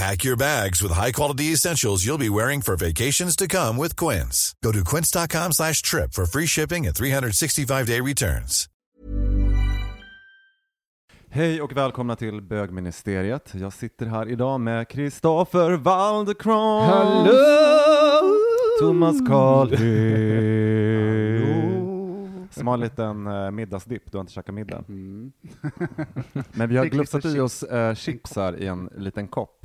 Pack your bags with high-quality essentials you'll be wearing for vacations to come with Quince. Go to quince.com slash trip for free shipping and 365-day returns. Hej och välkomna till bögministeriet. Jag sitter här idag med Kristoffer Waldekron. Hallå! Thomas Carlgren. Som har en liten uh, middagsdipp, du har inte käkat middag. Mm. Men vi har Fick glufsat lite i oss uh, chips här i en liten kopp.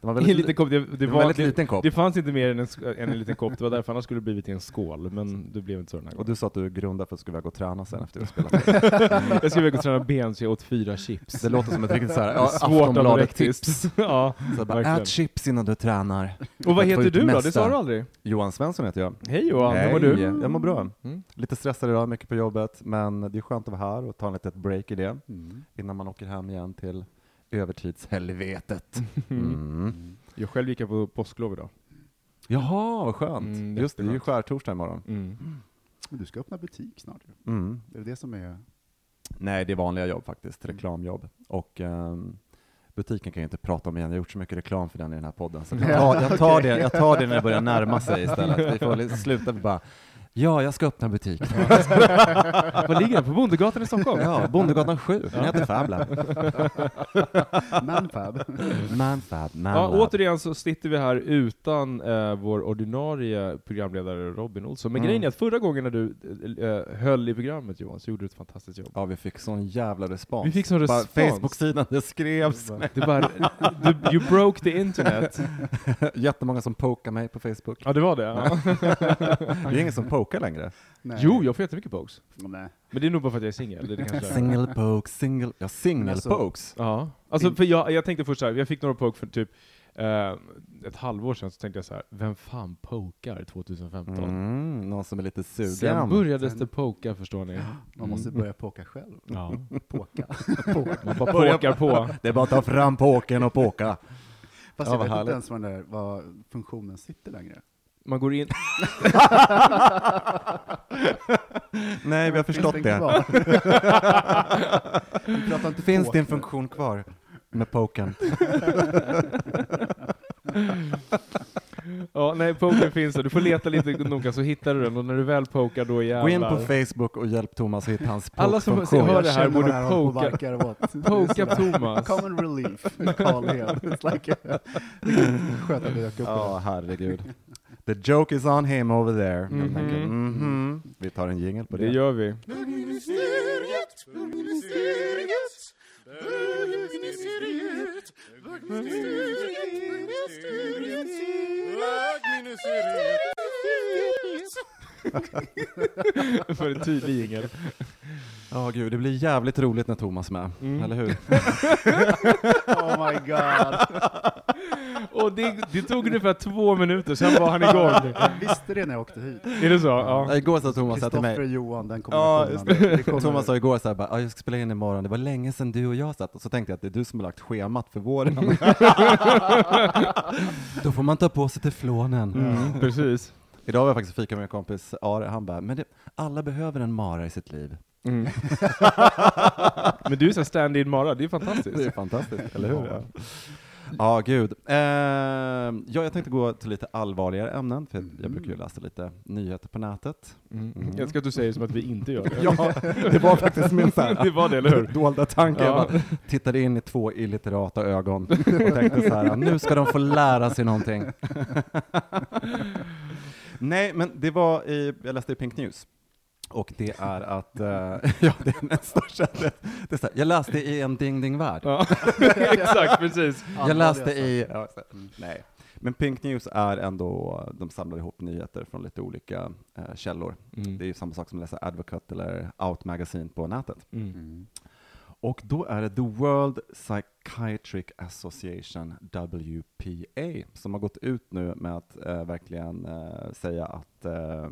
Det var väldigt, en liten kopp, det, det, var väldigt det, liten kopp. det fanns inte mer än en, än en liten kopp, det var därför annars skulle det blivit en skål, men det blev inte så den här Och gången. du sa att du grundade för att du skulle iväg och träna sen efter att du spelat. Jag skulle iväg och träna ben så jag åt fyra chips. Det låter som ett riktigt såhär, ja, Svårt Aftonbladet-tips. ja, Så bara, ät chips innan du tränar. Och vad heter du då? Det sa du aldrig? Johan Svensson heter jag. Hej Johan, hur mår du? Jag mår bra. Mm. Lite stressad idag, mycket på jobbet, men det är skönt att vara här och ta en litet break i det Mm. innan man åker hem igen till övertidshelvetet. Mm. Jag själv gick jag på påsklov idag. Jaha, vad skönt. Mm, Just det, det är ju skärtorsdag imorgon. Mm. Men du ska öppna butik snart ju. Mm. Det är det som är... Nej, det är vanliga jobb faktiskt, reklamjobb. Och ehm, butiken kan jag inte prata om igen, jag har gjort så mycket reklam för den i den här podden. Så jag tar, jag tar, det, jag tar det när det börjar närma sig istället. Vi får li- sluta med bara, ja, jag ska öppna butik. Var ligger den? På Bondegatan i Stockholm? Ja, Bondegatan 7, den heter Fablab. Manfab. Manfab, Ja, Manlab. återigen så sitter vi här utan eh, vår ordinarie programledare Robin Olsson. Men Mm. grejen är att förra gången när du eh, höll i programmet Johan, så gjorde du ett fantastiskt jobb. Ja, vi fick sån jävla respons. Vi fick sån Bara respons. Facebook-sidan, det skrevs. Det bara, du, you broke the internet. Jättemånga som pokar mig på Facebook. Ja, det var det. Ja. Det är ingen som pokar längre. Nej. Jo, jag får jättemycket pokes. Nej. Men det är nog bara för att jag är singel. Single poke, single... Ja, single Alltså- pokes. Ja, alltså för jag, jag tänkte först så här, jag fick några poke för typ eh, ett halvår sedan, så tänkte jag så här, vem fan pokar 2015? Mm, någon som är lite sugen. Sen började det poka, förstår ni. Man måste börja poka själv. Ja. Påka. Man bara pokar på. Det är bara att ta fram påken och påka. Fast Ja, jag vad vet härligt. inte ens där, vad funktionen sitter längre. Man går in, Nej, vi har förstått Finns det. kvar? Vi pratar inte Finns poker. det en funktion kvar med poken? ja nej poker finns det, du får leta lite noga så hittar du den, och när du väl pokar då jävlar. Gå in på Facebook och hjälp Thomas att hitta hans Alla som hör det här borde poka-. Poka Thomas. Common relief. Call here. It's like, att det. Ja, herregud. The joke is on him over there. Jag Mhm. tänker, mhm. Vi tar en jingel på det. Det gör vi. För en tydlig jingel. Ja, gud, det blir jävligt roligt när Thomas är med, Mm. eller hur? Oh my god. Och det, det tog ungefär två minuter, sen var han igång. Jag visste det när jag åkte hit. Är det så? Ja. Igår sa Thomas till Kristoffer mig, Johan, den Ja, kombinationen. just det. Thomas sa igår så här, bara, "Ja, jag ska spela in imorgon, det var länge sedan du och jag satt, och så tänkte jag att det är du som har lagt schemat för våren. Då får man ta på sig teflonen. Mm, precis. Idag var jag faktiskt fika med min kompis Are, han bara, men det, alla behöver en Mara i sitt liv. Mm. Men du är så stand-in Mara, det är Det är fantastiskt. fantastiskt, eller hur? Ja, ja gud. Eh, ja, jag tänkte gå till lite allvarligare ämnen, för jag brukar ju läsa lite nyheter på nätet. Mm. Mm. Jag ska att du säger som att vi inte gör det. Ja, det var faktiskt min så här, Det var det, eller hur? dolda tanke. Jag Ja. bara tittade in i två illiterata ögon och tänkte så här, nu ska de få lära sig någonting. Nej, men det var i, jag läste i Pink News, Och det är att, eh, ja det är nästa det, det är så här, jag läste i en Ding Ding Värld. Ja, exakt, precis. Jag läste i, ja, så- nej. Men Pink News är ändå, de samlar ihop nyheter från lite olika eh, källor. Mm. Det är ju samma sak som att läsa Advocate eller Out Magazine på nätet. Mm. Och då är det The World Psychiatric Association, WPA, som har gått ut nu med att eh, verkligen eh, säga att, eh,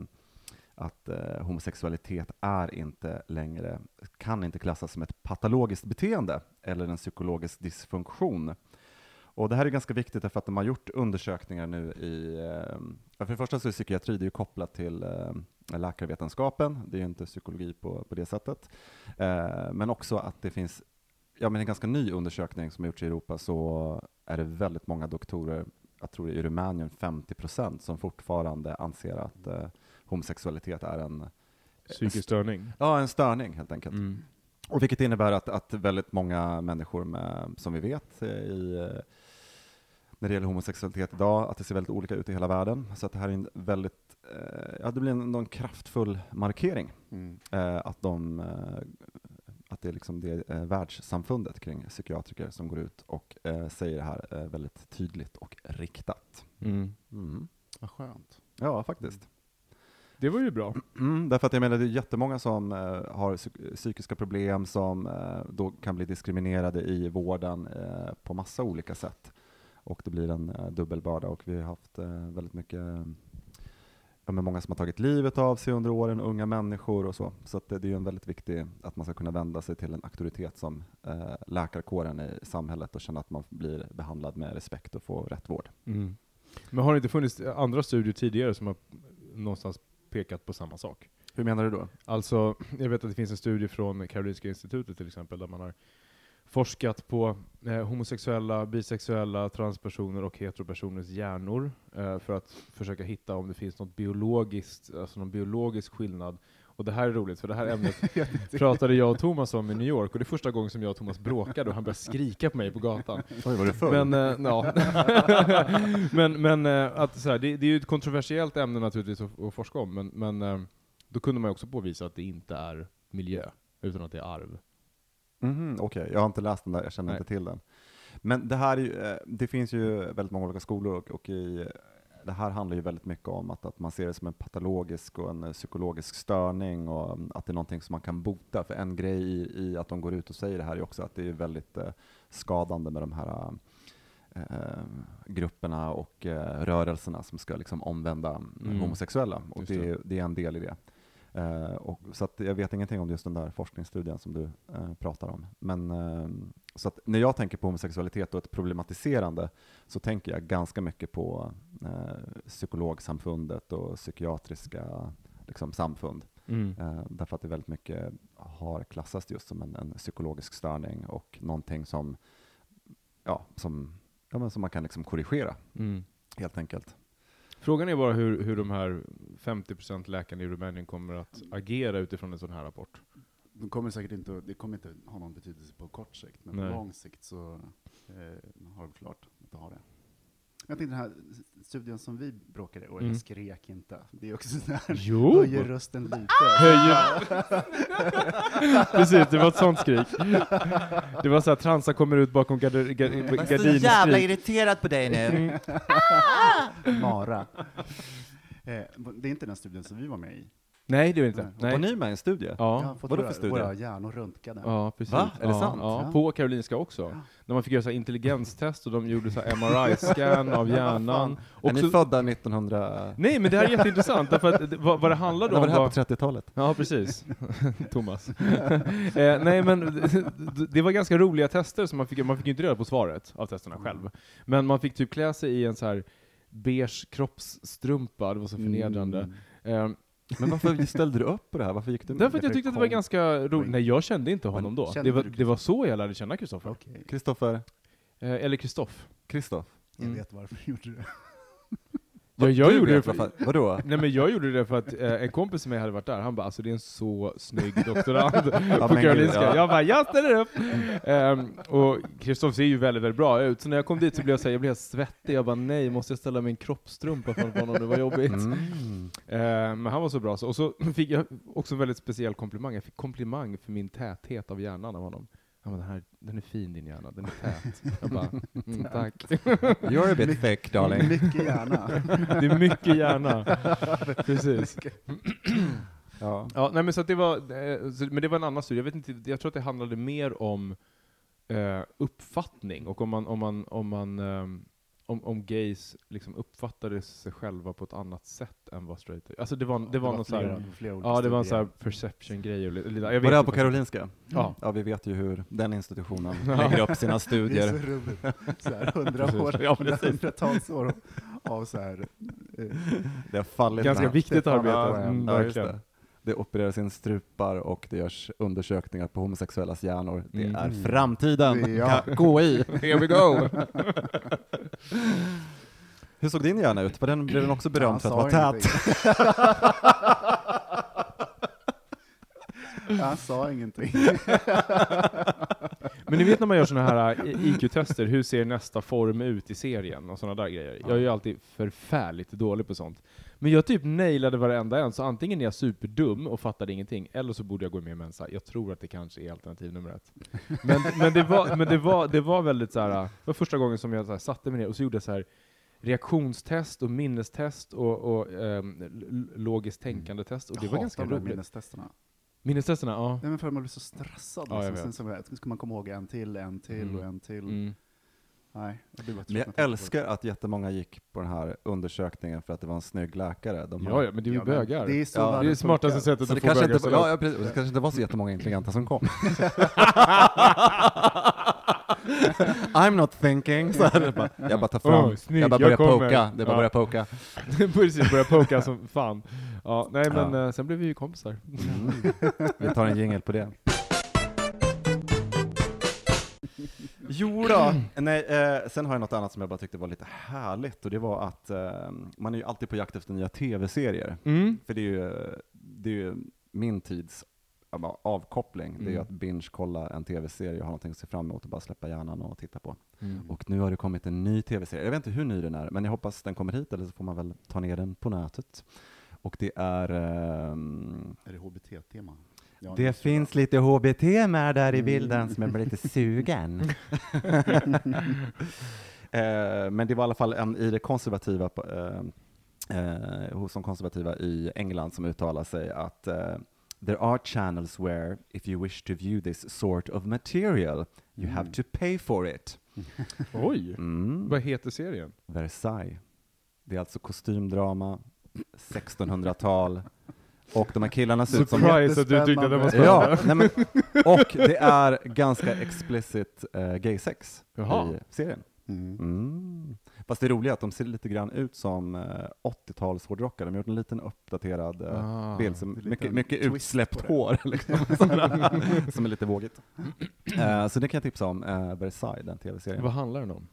att eh, homosexualitet är inte längre, kan inte klassas som ett patologiskt beteende eller en psykologisk dysfunktion. Och det här är ganska viktigt därför att de har gjort undersökningar nu i, eh, för det första så är psykiatri det är kopplat till eh, läkarvetenskapen, det är ju inte psykologi på, på det sättet. Eh, men också att det finns, ja men en ganska ny undersökning som har gjorts i Europa så är det väldigt många doktorer, jag tror i Rumänien 50 procent, som fortfarande anser att eh, homosexualitet är en, Psykisk störning. ja, en störning helt enkelt. Mm. Och vilket innebär att, att väldigt många människor med, som vi vet eh, i, eh, när det gäller homosexualitet idag, att det ser väldigt olika ut i hela världen. Så att det här är en väldigt, eh, ja det blir en, en kraftfull markering. Mm. Eh, att, de, eh, att det är liksom det eh, världssamfundet kring psykiatriker som går ut och eh, säger det här eh, väldigt tydligt och riktat. Mm. Mm. Vad skönt. Ja, faktiskt. Det var ju bra. Mm, därför att jag menar, det är jättemånga som eh, har psyk- psykiska problem som eh, då kan bli diskriminerade i vården eh, på massa olika sätt. Och det blir en eh, dubbelbörda och vi har haft eh, väldigt mycket ja, men många som har tagit livet av sig under åren, unga människor och så. Så det, det är en väldigt viktig att man ska kunna vända sig till en auktoritet som eh, läkarkåren i samhället och känna att man blir behandlad med respekt och får rätt vård. Mm. Men har det inte funnits andra studier tidigare som har någonstans pekat på samma sak? Hur menar du då? Alltså, jag vet att det finns en studie från Karolinska institutet till exempel, där man har forskat på eh, homosexuella, bisexuella, transpersoner och heteropersoners hjärnor eh, för att försöka hitta om det finns något biologiskt, alltså någon biologisk skillnad. Och det här är roligt, för det här ämnet pratade jag och Thomas om i New York, och det är första gången som jag och Thomas bråkade och han började skrika på mig på gatan. Oj, var du full? Men, eh, ja. men, men eh, att, så här, det, det är ju ett kontroversiellt ämne naturligtvis att, att forska om, men, men eh, då kunde man ju också påvisa att det inte är miljö, utan att det är arv. Mhm, Okej, jag har inte läst den där, jag känner Nej. inte till den. Men det här är ju, eh, det finns ju väldigt många olika skolor och, och i, det här handlar ju väldigt mycket om att, att man ser det som en patologisk och en eh, psykologisk störning och mm, att det är någonting som man kan bota. För en grej i, i att de går ut och säger det här är också att det är väldigt eh, skadande med de här eh, grupperna och eh, rörelserna som ska liksom omvända Mm. homosexuella. Och det, det. det är en del i det. Eh, och, så att jag vet ingenting om just den där forskningsstudien som du eh, pratar om. Men, eh, så att när jag tänker på homosexualitet och ett problematiserande så tänker jag ganska mycket på eh, psykologsamfundet och psykiatriska liksom, samfund. Eh, därför att det väldigt mycket har klassats just som en, en psykologisk störning och någonting som, ja, som, ja, men som man kan liksom korrigera Mm. helt enkelt. Frågan är bara hur, hur de här 50% läkarna i Rumänien kommer att agera utifrån en sån här rapport. De kommer säkert inte, det kommer inte ha någon betydelse på kort sikt, men Nej. på lång sikt så eh, har de klart att det har det. Jag tänkte den här studien som vi bråkade, och Mm. jag skrek inte. Det är också så här, Jo! höjer rösten lite. Höjer... Precis, det var ett sånt skrik. Det var så här, transa kommer ut bakom garder, gar, Jag är så jävla gardinskrik. irriterad på dig nu. Mara. Eh, det är inte den studien som vi var med i. Nej, det är inte. Nej. Var ni med i en studie? Jag Ja. har fått vadå för studie? våra hjärnor röntgade. Ja, precis. Va? Är det ja, sant? Ja, Ja. på Karolinska också. När man fick göra så här intelligenstest och de gjorde så här MRI-scan av hjärnan. Är Och ni så, födda 1900... nej, men det här är jätteintressant, därför att det- vad, vad det handlade om var det här var... på 30-talet? Ja, precis. Thomas. eh, nej, men det- var ganska roliga tester, så man fick, man fick inte reda på svaret av testerna själv. Men man fick typ klä sig i en så här beige kroppsstrumpa, det var så förnedrande. Mm. Eh, Men varför ställde du upp på det här? Varför gick du med? därför att jag tyckte att det var ganska roligt. Nej, jag kände inte honom då. Kände Det var, du det var så jag lärde känna Kristoffer. Okej. Kristoffer? Eh, eller Kristoff. Kristoff? Jag Mm. vet varför du gjorde det. Ja, jag Du gjorde det för, fan- Vadå? Nej men jag gjorde det för att eh, en kompis med mig hade varit där, han bara alltså det är en så snygg doktorand på Karolinska. ja. Jag bara jag ställer upp! Ehm, och Kristoffer ser ju väldigt, väldigt bra ut, så när jag kom dit så blev jag, så här, jag blev helt svettig, jag bara nej, måste jag ställa min kroppstrumpa för honom, det var jobbigt. Mm. Ehm, men han var så bra, så. och så fick jag också en väldigt speciell komplimang, jag fick komplimang för min täthet av hjärnan av honom. Han bara, den, här, den är fin din hjärna, den är tät. Jag bara, mm, tack. You're a bit thick darling. Mycket gärna. Det är mycket hjärna. Precis. Ja. Ja, nej men så att det var, eh, men det var en annan studie, jag vet inte, jag tror att det handlade mer om eh, uppfattning, och om man, om man, om man, ehm, om, om gays liksom uppfattade sig själva på ett annat sätt än vad straight Alltså det var, det var, något flera, såhär, flera ja det var en studier. sån här perception-grej, Var det här på vad- Karolinska? Ja. Ja, vi vet ju hur den institutionen lägger upp sina Det är studier. så roligt. Så här, hundra år, Ja, hundratals år av så här, eh, Det har fallit Ganska viktigt det arbete. Mm, Ja, just verkligen. Det. Opereras in strupar och det görs undersökningar på homosexuellas hjärnor. Det Mm. är framtiden. Ja. KI. Here we go! Hur såg din hjärna ut? Var den, blev den också berömd för att vara tät? Han sa ingenting. Men ni vet när man gör såna här eh, IQ-tester, hur ser nästa form ut i serien och sådana där grejer? Jag är ju alltid förfärligt dålig på sånt. Men jag typ nailade varenda en, så antingen är jag superdum och fattade ingenting, eller så borde jag gå med i Mensa. Jag tror att det kanske är alternativ nummer ett. Men, men, det, var, men det, var, det var väldigt så här. det var första gången som jag så här, satte mig ner och så gjorde jag så här reaktionstest och minnestest och, och l- logiskt tänkande-test, och det Jag var ganska roligt. minnestesterna. Minnestesterna, ja. Nej men för man blir så stressad. Ja, liksom. Sen så ska man komma ihåg en till, en till Mm. och en till. Mm. Nej, jag blir bara Men jag älskar att jättemånga gick på den här undersökningen för att det var en snygg läkare. De Ja, ja, men det är ju Ja, bögar. Det är, så Ja, Det är smartaste sättet Så att få kanske, bögar inte, ja, ja, precis. det kanske inte var så jättemånga intelligenta som kom. I'm not thinking. Så här, det bara, jag bara tar fram, snygg, jag bara jag börjar kommer. poka. Det bara Ja. börjar poka. Precis, börja poka som fan. Ja, nej men Ja. eh, sen blev vi ju kompisar. Mm. Vi tar en jingel på det. Jo då. Nej, eh, sen har jag något annat som jag bara tyckte var lite härligt, och det var att eh, man är ju alltid på jakt efter nya tv-serier. Mm. För det är ju, det är ju min tids avkoppling, det är ju Mm. att binge-kolla en tv-serie och ha någonting att se fram emot och bara släppa hjärnan och titta på. Mm. Och nu har det kommit en ny tv-serie, jag vet inte hur ny den är, men jag hoppas den kommer hit, eller så får man väl ta ner den på nätet. Och det är... ehm, Är det HBT-tema? Ja, det finns lite HBT med där i Mm. bilden som jag blir lite sugen. eh, men det var i alla fall en i det konservativa, eh, eh, hos de konservativa i England som uttalar sig att eh, There are channels where, if you wish to view this sort of material, you have Mm. to pay for it. Oj! Mm. Vad heter serien? Versailles. Det är alltså kostymdrama, 1600-tal, och de här killarna ser ut som... Surprise att du tyckte att det var Ja, spännande. nej men, och det är ganska explicit uh, gay-sex Jaha. i serien. Mm. Fast det roliga är att de ser lite grann ut som uh, 80-tals hårdrockare. De har gjort en liten uppdaterad uh, Ah. bild, som mycket, mycket utsläppt hår, liksom, som är lite vågigt. Eh, så det kan jag tipsa om, uh, Versailles, den tv-serien. Vad handlar den om?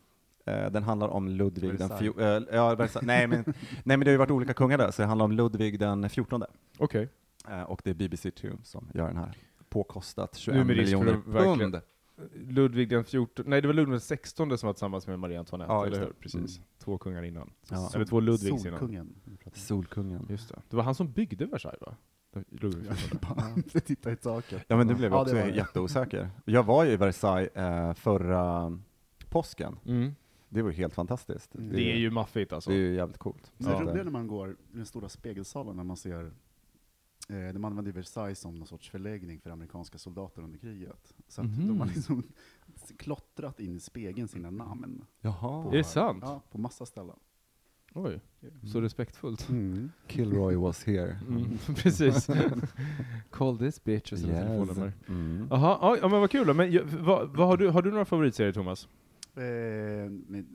Eh, den handlar om Ludvig den Versailles. fjor- eh, ja, Versailles. nej, men, nej men det har ju varit olika kungar där, så det handlar om Ludvig den 14. Okej. Eh, och det är BBC 2 som gör den här. Påkostat 21 Nu med risk för miljoner pund. Ludvig den 14, nej det var Ludvig den 16 som var tillsammans med Marie Antoinette, Ja, eller det. hur? Precis. Två kungar innan. Ja. Eller två Ludvigs innan. Solkungen. Solkungen. Just det. Det var han som byggde Versailles va? Ludvig den 14. Bara Titta i taket. Ja men det blev jag Ja, också det det. jätteosäker. Jag var ju i Versailles eh, förra påsken. Mm. Det var ju helt fantastiskt. Mm. Det är ju maffigt alltså. det är ju jävligt coolt. Men det roligt eh, när man går i den stora spegelsalen när man ser de använde Versailles som någon sorts förläggning för amerikanska soldater under kriget. Så att Mhm. de har liksom klottrat in i spegeln sina namn. Jaha. Är det sant? Ja, på massa ställen. Oj, så respektfullt. Mm. Kilroy was here. Mm, precis. Call this bitch och Yes. telefonnummer. Mm. Jaha, ja, ja, men vad kul då. Men, vad, vad har, du, har du några favoritserier Thomas? Eh, nej,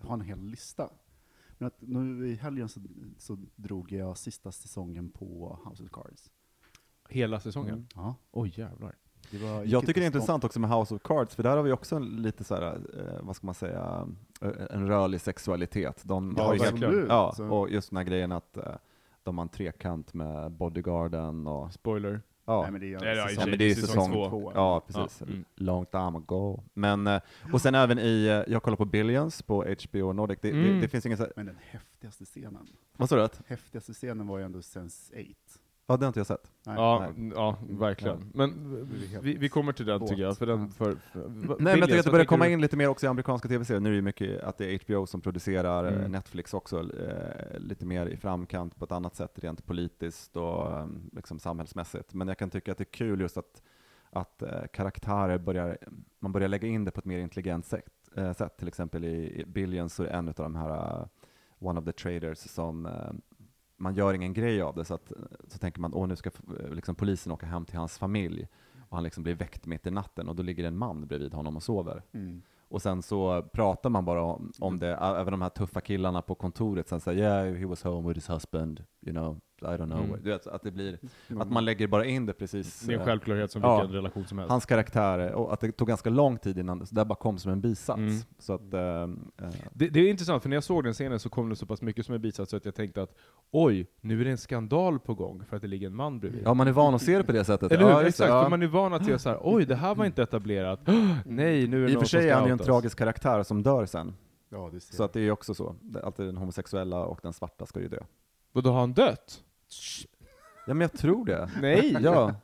jag har en hel lista. Men att nu i helgen så, så drog jag sista säsongen på House of Cards. Hela säsongen? Ja. Oj jävlar. Det var, Jag tycker det är intressant också med House of Cards, för där har vi också en lite så här, eh, vad ska man säga, eh, en rörlig sexualitet. De Ja, har ju helt- verkligen. Ja, och just den här grejen att eh, de har en trekant med bodyguarden och Spoiler. Ja. Nej, men det är, Nej, det är säsong- Ja, men det är säsong två. Ja, precis. Ja, mm. Long time ago. Men, eh, och sen även i, eh, jag kollar på Billions på HBO Nordic, det, Mm. det, det finns ingen så Men den häftigaste scenen, vad sa du? häftigaste scenen var ju ändå Sense8. Ja, det har inte jag sett. Nej. Ja, nej. ja, verkligen. Men vi, vi kommer till den tycker jag, för den för... för Nej, men jag tycker att det börjar komma du? in lite mer också i amerikanska tv-serier. Nu är det ju mycket att det är HBO som producerar, eh, Mm. Netflix också, eh, lite mer i framkant på ett annat sätt rent politiskt och eh, liksom samhällsmässigt. Men jag kan tycka att det är kul just att, att eh, karaktärer börjar, man börjar lägga in det på ett mer intelligent sätt. Eh, sätt. Till exempel i, i Billions så är det en av de här, uh, one of the traders, som man gör ingen grej av det, så, att, så tänker man, åh nu ska eh, liksom, polisen åka hem till hans familj, och han liksom blir väckt mitt i natten, och då ligger en man bredvid honom och sover. Mm. Och sen så pratar man bara om, om det, ä- även de här tuffa killarna på kontoret, sen säger yeah, he was home with his husband, you know, I don't know. Mm. Du vet, att det blir, att man lägger bara in det precis. Det är en eh, självklarhet som Ja. vilken relation som helst. Hans karaktär, och att det tog ganska lång tid innan, så det bara kom som en bisats. Mm. Så att, eh, Det, det är intressant, för när jag såg den scenen så kom det så pass mycket som en bisats så att jag tänkte att oj, nu är det en skandal på gång för att det ligger en man bredvid. ja, man är van att se det på det sättet. Eller hur? Ja, Exakt, ja. för man är van att se så här, oj, det här var inte etablerat. Nej, nu är det I och någon för sig är han ju en tragisk karaktär som dör sen. Ja, det ser Så att det är ju också så. Alltid den homosexuella och den svarta ska ju dö. Och då har han dött? Ja, men jag tror det. Nej! Ja.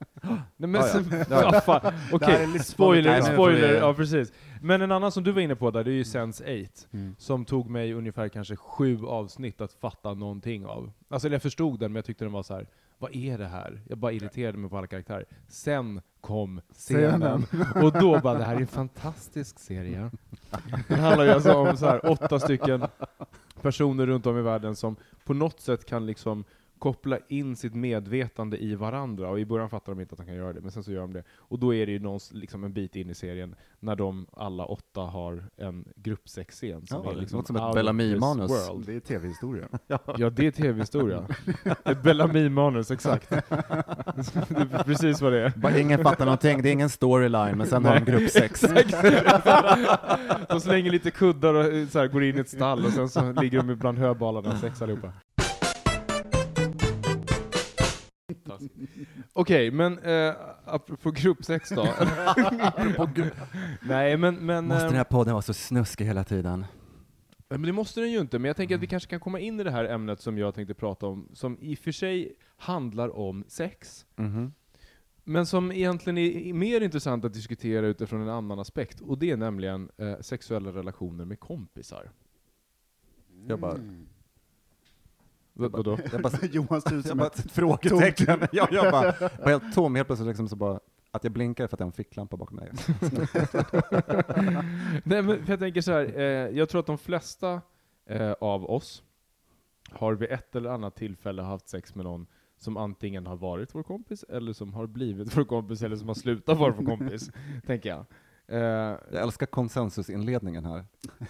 Nej men Ja, ja. ja, okej, livsfarligt. spoiler, spoiler, ja precis. Men en annan som du var inne på där, det är ju Sense8. Mm. Som tog mig ungefär kanske sju avsnitt att fatta någonting av. Alltså jag förstod den, men jag tyckte den var så här. vad är det här? Jag bara irriterade mig på alla karaktärer. Sen kom scenen, och då bara, det här är en fantastisk serie. Den handlar ju alltså om så här, åtta stycken personer runt om i världen som på något sätt kan liksom koppla in sitt medvetande i varandra, och i början fattar de inte att de kan göra det, men sen så gör de det. Och då är det ju någon, liksom en bit in i serien, när de alla åtta har en gruppsexscen som Ja, är det liksom låter som ett Bellamy-manus. Det är tv-historia. Ja, det är tv-historia. Ett Bellamy-manus, exakt. Det är precis vad det är. Bara ingen fattar någonting, det är ingen storyline, men sen har de gruppsex. De slänger lite kuddar och eh, så här, går in i ett stall och sen så ligger de bland höbalarna och sex allihopa. Okej, men eh, apropå gruppsex då. Nej, men... men Måste eh, den här podden vara så snuskig hela tiden? men det måste den ju inte, men jag tänker att Mm. vi kanske kan komma in i det här ämnet som jag tänkte prata om, som i och för sig handlar om sex, Mhm. men som egentligen är mer intressant att diskutera utifrån en annan aspekt, och det är nämligen eh, sexuella relationer med kompisar. Jag bara- Vad, vadå? Jag bara, Johan ser ut jag som ett... frågetecken. Jag, jag bara var helt tom, helt plötsligt liksom så bara, att jag blinkade för att jag har en ficklampa bakom mig. Nej, men för jag tänker så här, eh, jag tror att de flesta eh, av oss har vid ett eller annat tillfälle haft sex med någon som antingen har varit vår kompis, eller som har blivit vår kompis, eller som har slutat vara vår kompis, tänker jag. Eh, Jag älskar konsensusinledningen här.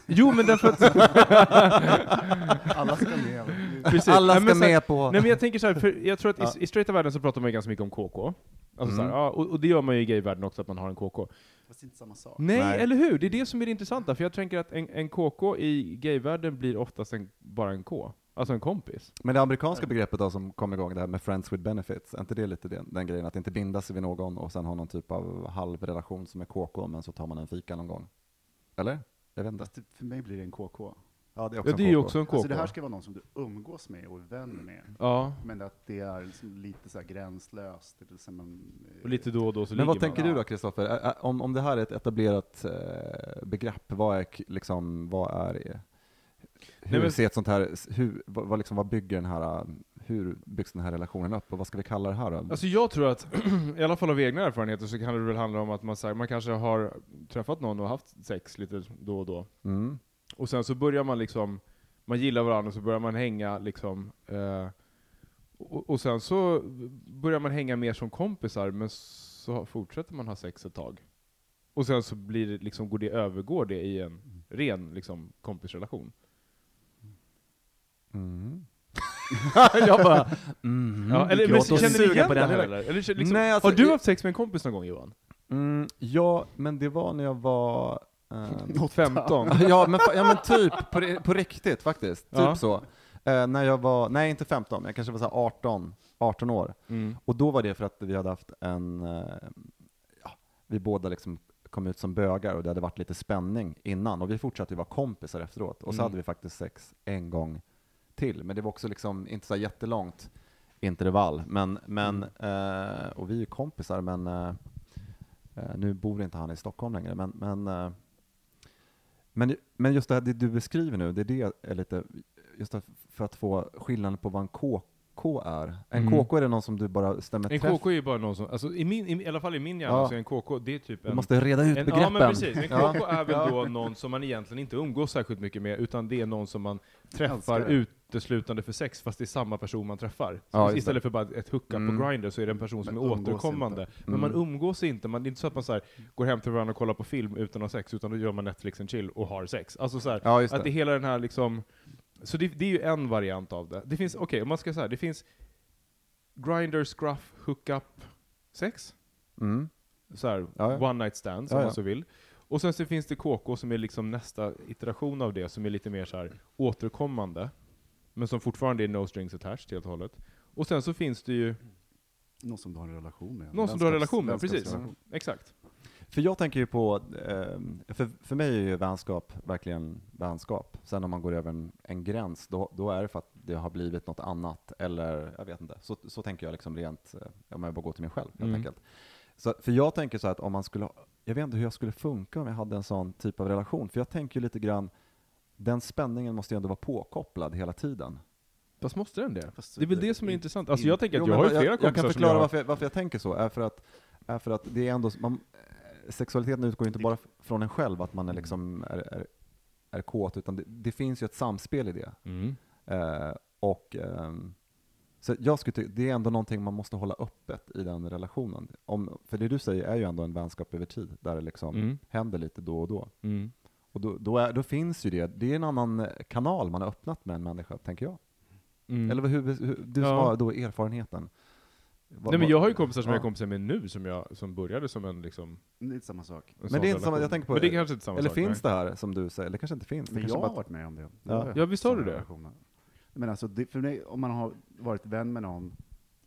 jo, men därför att... Alla ska med. Precis. Alla Nej, ska men så här- med på... Nej men jag tänker så här, för jag tror att Ja. i, i straighta världen så pratar man ju ganska mycket om KK. Alltså så här, Mm. ja, och, och det gör man ju i gayvärlden också, att man har en KK. Fast inte samma sak. Nej, Nej. eller hur? Det är det som är det intressanta, för jag tänker att en, en KK i gayvärlden blir oftast en, bara en K. Alltså en kompis. Men det amerikanska begreppet då som kom igång, det här med friends with benefits, är inte det lite den, den grejen, att inte binda sig vid någon och sen ha någon typ av halvrelation som är KK, men så tar man en fika någon gång? Eller? Jag vet inte. Fast det, för mig blir det en KK. Ja, det är Ja, också det en KK. också en KK. Alltså det här ska vara någon som du umgås med och är vän med. Ja, Men att det är liksom lite så här gränslöst. Det är som en, eh, och lite då och då så Men vad man. tänker du då, Kristoffer? Om, om det här är ett etablerat eh, begrepp, vad är, liksom, vad är det? Hur Nej, ser ett sånt här, hur, vad, liksom, vad bygger den här, hur byggs den här relationen upp, och vad ska vi kalla det här då? Alltså jag tror att, i alla fall av egna erfarenheter, så kan det väl handla om att man, här, man kanske har träffat någon och haft sex lite då och då. Mm. Och sen så börjar man liksom, man gillar varandra och så börjar man hänga liksom, eh, och, och sen så börjar man hänga mer som kompisar, men så fortsätter man ha sex ett tag. Och sen så blir det liksom, går det, övergår det i en ren liksom, kompisrelation. Mm. jag bara, Mm. ja, eller, men, känner suga igen på den här eller? eller liksom, Nej, alltså, har du haft sex med en kompis någon gång Johan? Mm, ja, men det var när jag var... ehm, 15? ja, men, ja men typ, på, på riktigt faktiskt. Typ Ja. så. Eh, när jag var, nej inte 15, men jag kanske var så här 18, 18 år. Mm. Och då var det för att vi hade haft en, eh, ja, vi båda liksom kom ut som bögar och det hade varit lite spänning innan och vi fortsatte ju vara kompisar efteråt. Och så Mm. hade vi faktiskt sex en gång till, men det var också liksom inte så jättelångt intervall. Men, men, eh, och vi är ju kompisar, men eh, eh, nu bor inte han i Stockholm längre. Men, men, eh, men, men just det här det du beskriver nu, det är det är lite, just för att få skillnaden på vad en KK är. En Mm. KK är det någon som du bara stämmer En träff KK är ju bara någon som, alltså i, min, i, i alla fall i min hjärna Ja. så är en KK, det är typ Du en... måste reda ut en, begreppen. ja men precis, en. KK är väl då någon som man egentligen inte umgås särskilt mycket med, utan det är någon som man träffar uteslutande för sex, fast det är samma person man träffar. Ja. Istället för bara ett hookup Mm. på Grindr så är det en person som Men är återkommande. inte. Men Mm. man umgås inte, man, det är inte så att man så här, går hem till varandra och kollar på film utan att ha sex, utan då gör man Netflix and chill och har sex. Alltså så här, Ja, att det det. är hela den här liksom, så det, det är ju en variant av det. Det finns, okej, om man ska säga det finns Grindr, scruff, hookup, sex. Mm. Så här, Ja, ja. one night stands om man så vill. Och sen så finns det KK som är liksom nästa iteration av det, som är lite mer så här återkommande. Men som fortfarande är no strings attached helt och hållet. Och sen så finns det ju Någon som du har en relation med. någon som du har en relation med, precis. vänskapsrelation. Exakt. För jag tänker ju på, eh, för, för mig är ju vänskap verkligen vänskap. Sen om man går över en, en gräns, då, då är det för att det har blivit något annat, eller jag vet inte. Så, så tänker jag liksom rent, eh, om jag bara går till mig själv helt Mm. enkelt. Så, för jag tänker så här att om man skulle, ha- jag vet inte hur jag skulle funka om jag hade en sån typ av relation, för jag tänker ju lite grann, den spänningen måste ju ändå vara påkopplad hela tiden. Fast måste den det? Fast Det är väl det- det som är in- intressant. Alltså jag tänker att Jo, jag har ju flera jag, kompisar jag kan förklara jag... varför, jag, varför jag tänker så, är för att, är för att det är ändå, man, eh, sexualiteten utgår ju inte bara från en själv, att man är, liksom är, är, är kåt, utan det, det finns ju ett samspel i det. Mm. Eh, och, ehm, så jag skulle tycka, det är ändå någonting man måste hålla öppet i den relationen. Om, för det du säger är ju ändå en vänskap över tid, där det liksom Mm. händer lite då och då. Mm. Och då, då, är, då finns ju det, det är en annan eh, kanal man har öppnat med en människa, tänker jag. Mm. Eller hur, hur, du som Ja. har då erfarenheten. Vad- Nej men jag har ju kompisar som Ja. jag är kompisar med nu, som, jag, som började som en liksom... Det är inte samma sak. En Men det är inte samma, jag tänker på, Men det är kanske inte samma eller sak. finns nej. det här som du säger, eller kanske inte finns? Det Men jag bara- har varit med om det. Ja. Ja, visst har du det? Men alltså, det, för mig, om man har varit vän med någon,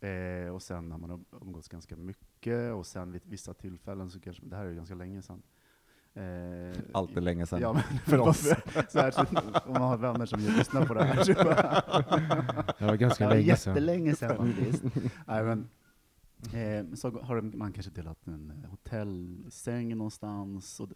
eh, och sen har man um- umgåtts ganska mycket, och sen vid vissa tillfällen så kanske, det här är ju ganska länge sedan. Eh, Allt är länge sedan. Ja, men för oss. så här, så, om man har vänner som lyssnar på det här. Så bara, Det var ganska ja, länge sedan. jättelänge sedan faktiskt. Nej, men, eh, så har man kanske delat en hotellsäng någonstans. Och,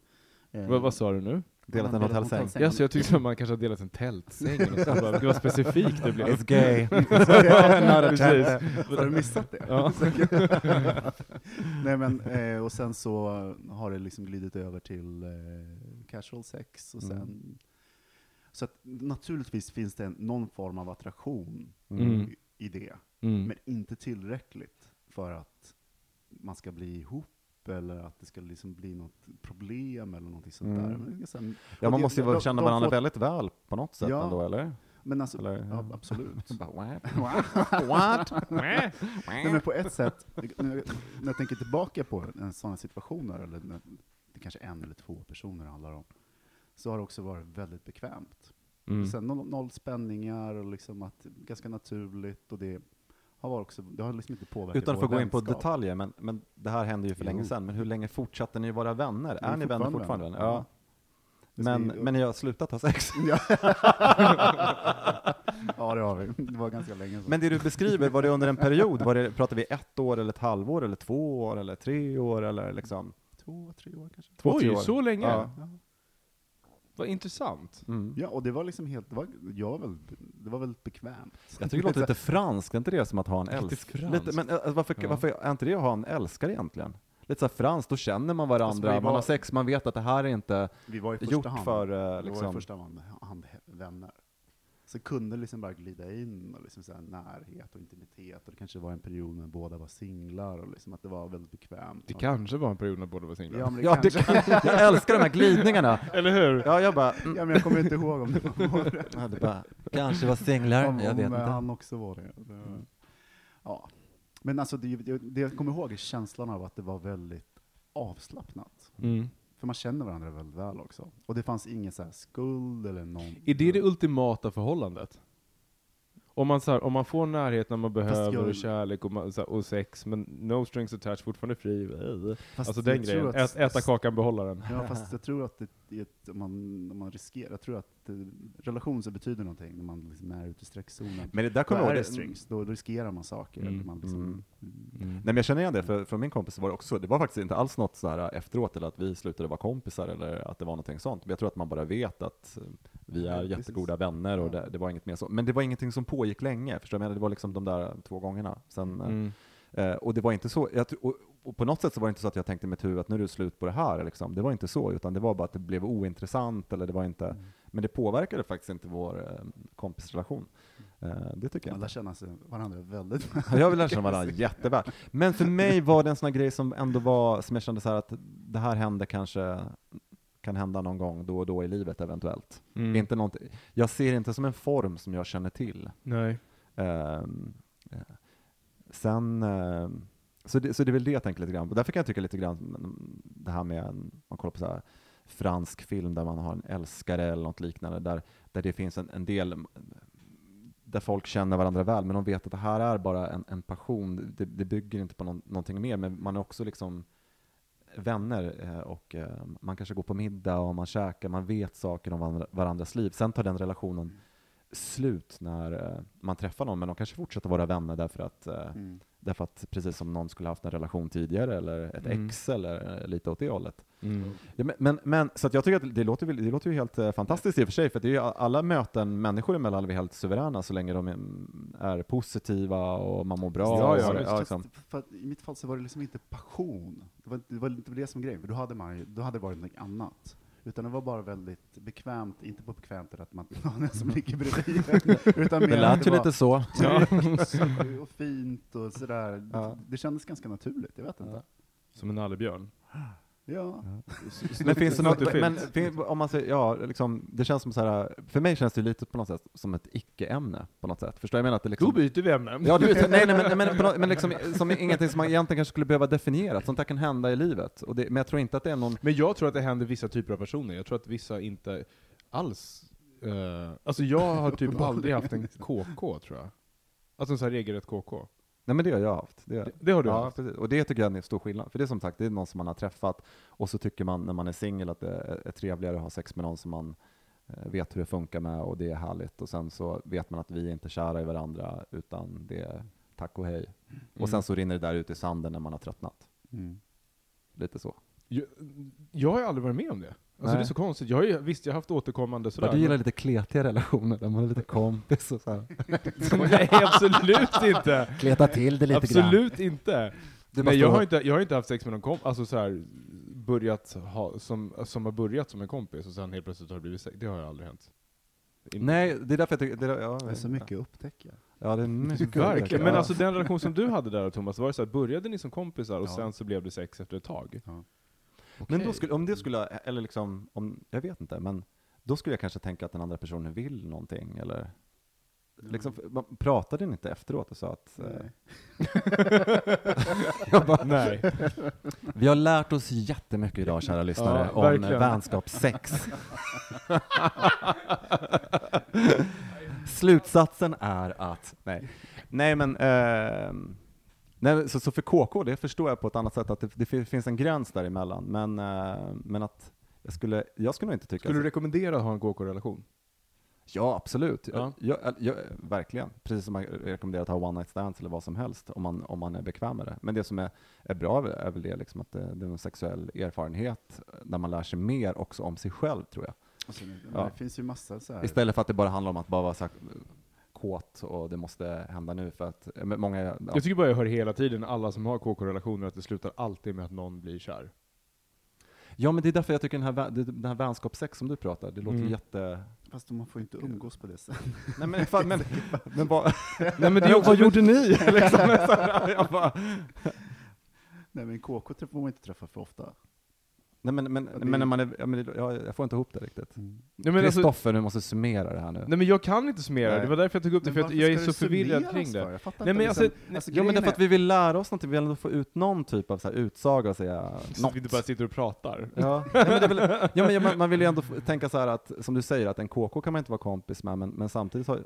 Vad, vad sa du nu? Delat en hotellsäng. Ja, så jag tyckte att man kanske har delat en tältsäng. Det var specifikt det blev. It's gay. Har du missat det? Ja. Nej men, eh, och sen så har det liksom glidit över till eh, casual sex, och sen Mm. Så att naturligtvis finns det en, någon form av attraktion Mm. Mm. i, i det, Mm. men inte tillräckligt för att man ska bli ihop, eller att det ska liksom bli något problem eller någonting sånt Mm. där. Men, sen, Ja, man det- måste ju de- känna de varandra två- väldigt väl på något sätt Ja. ändå, eller? Men alltså, eller ja, absolut. Bara, what? What? Nej, men på ett sätt, när jag, tänker tillbaka på sådana situationer, eller när det kanske är en eller två personer det handlar om, så har det också varit väldigt bekvämt. Mm. Sen noll, noll spänningar, och liksom att, ganska naturligt, och det har varit också, det har liksom inte påverkat Utan att vår få gå in på detaljer, men, men det här hände ju för Jo. länge sedan, men hur länge fortsatte ni vara vänner? Är Är ni vänner fortfarande vänner. Ja. Men, men ni har slutat ha sex? Ja. ja, det har vi. Det var ganska länge sedan. Men det du beskriver, var det under en period? Var det, pratar vi ett år, eller ett halvår, eller två år, eller tre år, eller liksom? Två, tre år kanske. Två, tre Oj, år. så länge? Ja. Vad intressant. Mm. ja, och det var liksom helt, det var, jag var väl, det var väldigt bekvämt. Jag tycker det låter lite franskt, är inte det som att ha en älskare? Lite, men äh, varför, Ja. varför är inte det att ha en älskare egentligen? Lite så här franskt, då känner man varandra, Alltså, vi man var- har sex, man vet att det här är inte Vi var i första gjort hand, för vi eh, var i liksom... första hand, hand vänner. Så kunde liksom bara glida in och liksom så här närhet och intimitet, och det kanske var en period när båda var singlar, och liksom att det var väldigt bekvämt. Det kanske var en period när båda var singlar. Ja, men det Ja, det kanske, kan, jag älskar de här glidningarna! Eller hur? Ja, jag bara... Mm, ja, men jag kommer inte ihåg om det var ja, det bara kanske var singlar, om, jag vet inte. han också var det. det ja. Men alltså, det, det, det jag kommer ihåg är känslan av att det var väldigt avslappnat. Mm. För man känner varandra väldigt väl också. Och det fanns ingen så här skuld eller någon... Är det det ultimata förhållandet? Om man, så här, om man får närhet när man behöver, jag- och kärlek och, man, så här, och sex, men no strings attached, fortfarande fri. Äh. Fast Alltså den jag tror grejen. att- Ät, äta kakan, behålla den. Ja, fast jag tror att det, det, om, man, om man riskerar, jag tror att det, relation så betyder någonting när man liksom är ute i streckzonen. Men det där Då kommer jag är ihåg, strings, då riskerar man saker. Mm. eller Man liksom, Mm. Mm. Nej men jag känner igen det, för från min kompis var det också så. Det var faktiskt inte alls något så här efteråt, eller att vi slutade vara kompisar, eller att det var någonting sånt. Men jag tror att man bara vet att eh, vi är jättegoda vänner, och det, det var inget mer så. Men det var ingenting som pågick länge, förstår du? Det var liksom de där två gångerna. Sen, eh, Mm. Eh, och det var inte så, jag, och, och på något sätt så var det inte så att jag tänkte i mitt huvud att nu är det slut på det här, liksom. det var inte så, utan det var bara att det blev ointressant, eller det var inte, Mm. men det påverkade faktiskt inte vår eh, kompisrelation. Eh, det tycker jag Man lär känna sig varandra väldigt Ja, Jag vill lära känna varandra jätteväl. Men för mig var det en sån här grej som ändå var, som jag kände så att det här hände kanske, kan hända någon gång då och då i livet eventuellt. Mm. Inte någonting, jag ser det inte som en form som jag känner till. Nej. Eh, sen, ehm, så, det, så det är väl det jag tänker lite grann på. Därför kan jag tycka lite grann, det här med, en- man kollar på så här fransk film där man har en älskare eller något liknande, där, där det finns en, en del där folk känner varandra väl, men de vet att det här är bara en, en passion, det, det bygger inte på någon, någonting mer, men man är också liksom vänner eh, och eh, man kanske går på middag och man käkar, man vet saker om varandra, varandras liv. Sen tar den relationen slut när eh, man träffar någon, men de kanske fortsätter vara vänner därför att, Mm. Därför att precis som någon skulle haft en relation tidigare, eller ett Mm. ex, eller eh, lite åt det hållet. Mm. Ja, men, men, så att jag tycker att det låter, det låter ju helt eh, fantastiskt i och för sig, för att det är ju alla möten människor emellan är helt suveräna så länge de är, är positiva och man mår bra. Ja, ja, visst. ja, liksom. för att I mitt fall så var det liksom inte passion. Det var, inte- det var inte det som grejen, för då hade, man, då hade det varit något annat. Utan det var bara väldigt bekvämt, inte på bekvämt att man någon som ligger bredvid. utan mer Det lät ju lite så. tryggt och fint och sådär. Ja. Det, det kändes ganska naturligt, jag vet inte. Som en nallebjörn. Ja. Men finns det något, men, fin- om man säger, ja, liksom, det känns som så här, för mig känns det lite på något sätt som ett icke-ämne på något sätt. Förstår jag menar att det liksom... Då byter vi ämne. Ja, du nej, nej, men, men, på något, men liksom, som ingenting som man egentligen kanske skulle behöva definiera. Sånt där kan hända i livet. Och det, men jag tror inte att det är någon... Men jag tror att det händer vissa typer av personer. Jag tror att vissa inte alls... eh, alltså jag har typ aldrig haft en KK, tror jag. Alltså en sån här regelrätt KK. Nej men det har jag haft. Det, Det, det har du ja, haft? precis. Och det tycker jag är en stor skillnad. För det är som sagt, det är någon som man har träffat, och så tycker man när man är singel att det är trevligare att ha sex med någon som man eh, vet hur det funkar med, och det är härligt. Och sen så vet man att vi är inte kära i varandra, utan det är tack och hej. Och Mm. sen så rinner det där ut i sanden när man har tröttnat. Mm. Lite så. Jag, jag har ju aldrig varit med om det. Alltså Nej. det är så konstigt. Jag har ju, visst, jag har haft återkommande sådär. Bara du gillar lite kletiga relationer, där man är lite kompis och så här. men- Nej, absolut inte! Kleta till det lite grann. Absolut inte! Du Nej, jag ha- har, inte, jag har inte haft sex med någon kompis, alltså så här, börjat ha, som, som har börjat som en kompis och sen helt plötsligt har det blivit sex. Det har ju aldrig hänt. Inte- Nej, det är därför jag tycker... Det är, ja, Det är så mycket att upptäcka. Ja, det är mycket. Verkligen. Men Ja. alltså den relation som du hade där Thomas, var det så att började ni som kompisar och Ja. sen så blev det sex efter ett tag? Ja. Men då skulle, om det skulle, eller liksom, om, jag vet inte, men då skulle jag kanske tänka att den andra personen vill någonting, eller liksom, man- pratade ni inte efteråt och sa att eh, Nej. jag bara, Nej. vi har lärt oss jättemycket idag, kära lyssnare, Ja, om eh, vänskapssex. Slutsatsen är att, nej, nej men, ehm, nej, så, så för KK, det förstår jag på ett annat sätt, att det, det fin- finns en gräns däremellan, men, eh, men att jag skulle, jag skulle nog inte tycka Skulle du så. rekommendera att ha en KK-relation? Ja, absolut. Ja. Jag, jag, jag, verkligen. Precis som man rekommenderar att ha one night stands eller vad som helst, om man, om man är bekväm med det. Men det som är, är bra är väl det, liksom att det, det är en sexuell erfarenhet, där man lär sig mer också om sig själv, tror jag. Alltså, det, Ja. det finns ju massa så här. Istället för att det bara handlar om att bara vara så här, kåt och det måste hända nu, för att men många... Ja, Jag tycker bara jag hör hela tiden, alla som har KK-relationer, att det slutar alltid med att någon blir kär. ja, men det är därför jag tycker den här, den här vänskapssex som du pratar, det låter Mm. jätte... Fast man får ju inte umgås på det sättet. Nej men, fan, men, men vad, Nej men det vad gjorde ni? liksom, så här, jag bara, Nej men KK får man inte träffa för ofta. Nej, men, men, det- men när man är, ja, men, ja, jag får inte ihop det riktigt. Mm. Alltså, Kristoffer, du måste summera det här nu. nej men jag kan inte summera, Nej. det var därför jag tog upp det, Men för jag är så förvirrad kring det. för? Jag fattar Nej, men alltså, alltså, Ja men det är grejen för att vi vill lära oss någonting, vi vill ändå få ut någon typ av så här utsaga och säga Så något. att vi inte bara sitter och pratar. Ja, ja, men väl, ja, men man, man vill ju ändå tänka så här att, som du säger, att en KK kan man inte vara kompis med, men, men samtidigt så,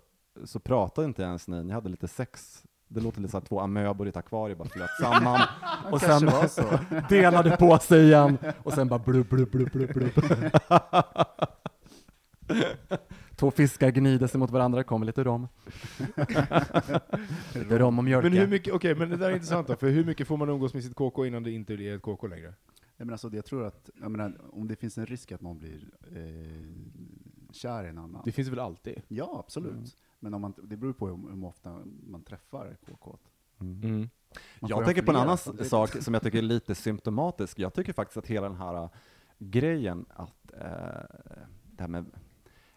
så pratar inte ens ni, ni hade lite sex, det låter lite så här två amöbor i ett akvarium bara flöt samman, och sen delade på sig igen, och sen bara blub, blub, blub, blub, blub. Två fiskar gnider sig mot varandra, kommer lite rom. lite rom och mjölk. Men hur mycket, okej, men det där är intressant då, för hur mycket får man umgås med sitt KK innan det inte är ett KK längre? Nej, men alltså, jag tror att, jag menar, om det finns en risk att någon blir eh, kär i en annan. Det finns väl alltid? Ja, absolut. Mm. Men om man, det beror på hur, hur ofta man träffar KK. Mm. Mm. Jag tänker på en annan samtidigt. sak som jag tycker är lite symptomatisk. Jag tycker faktiskt att hela den här äh, grejen att äh, det här med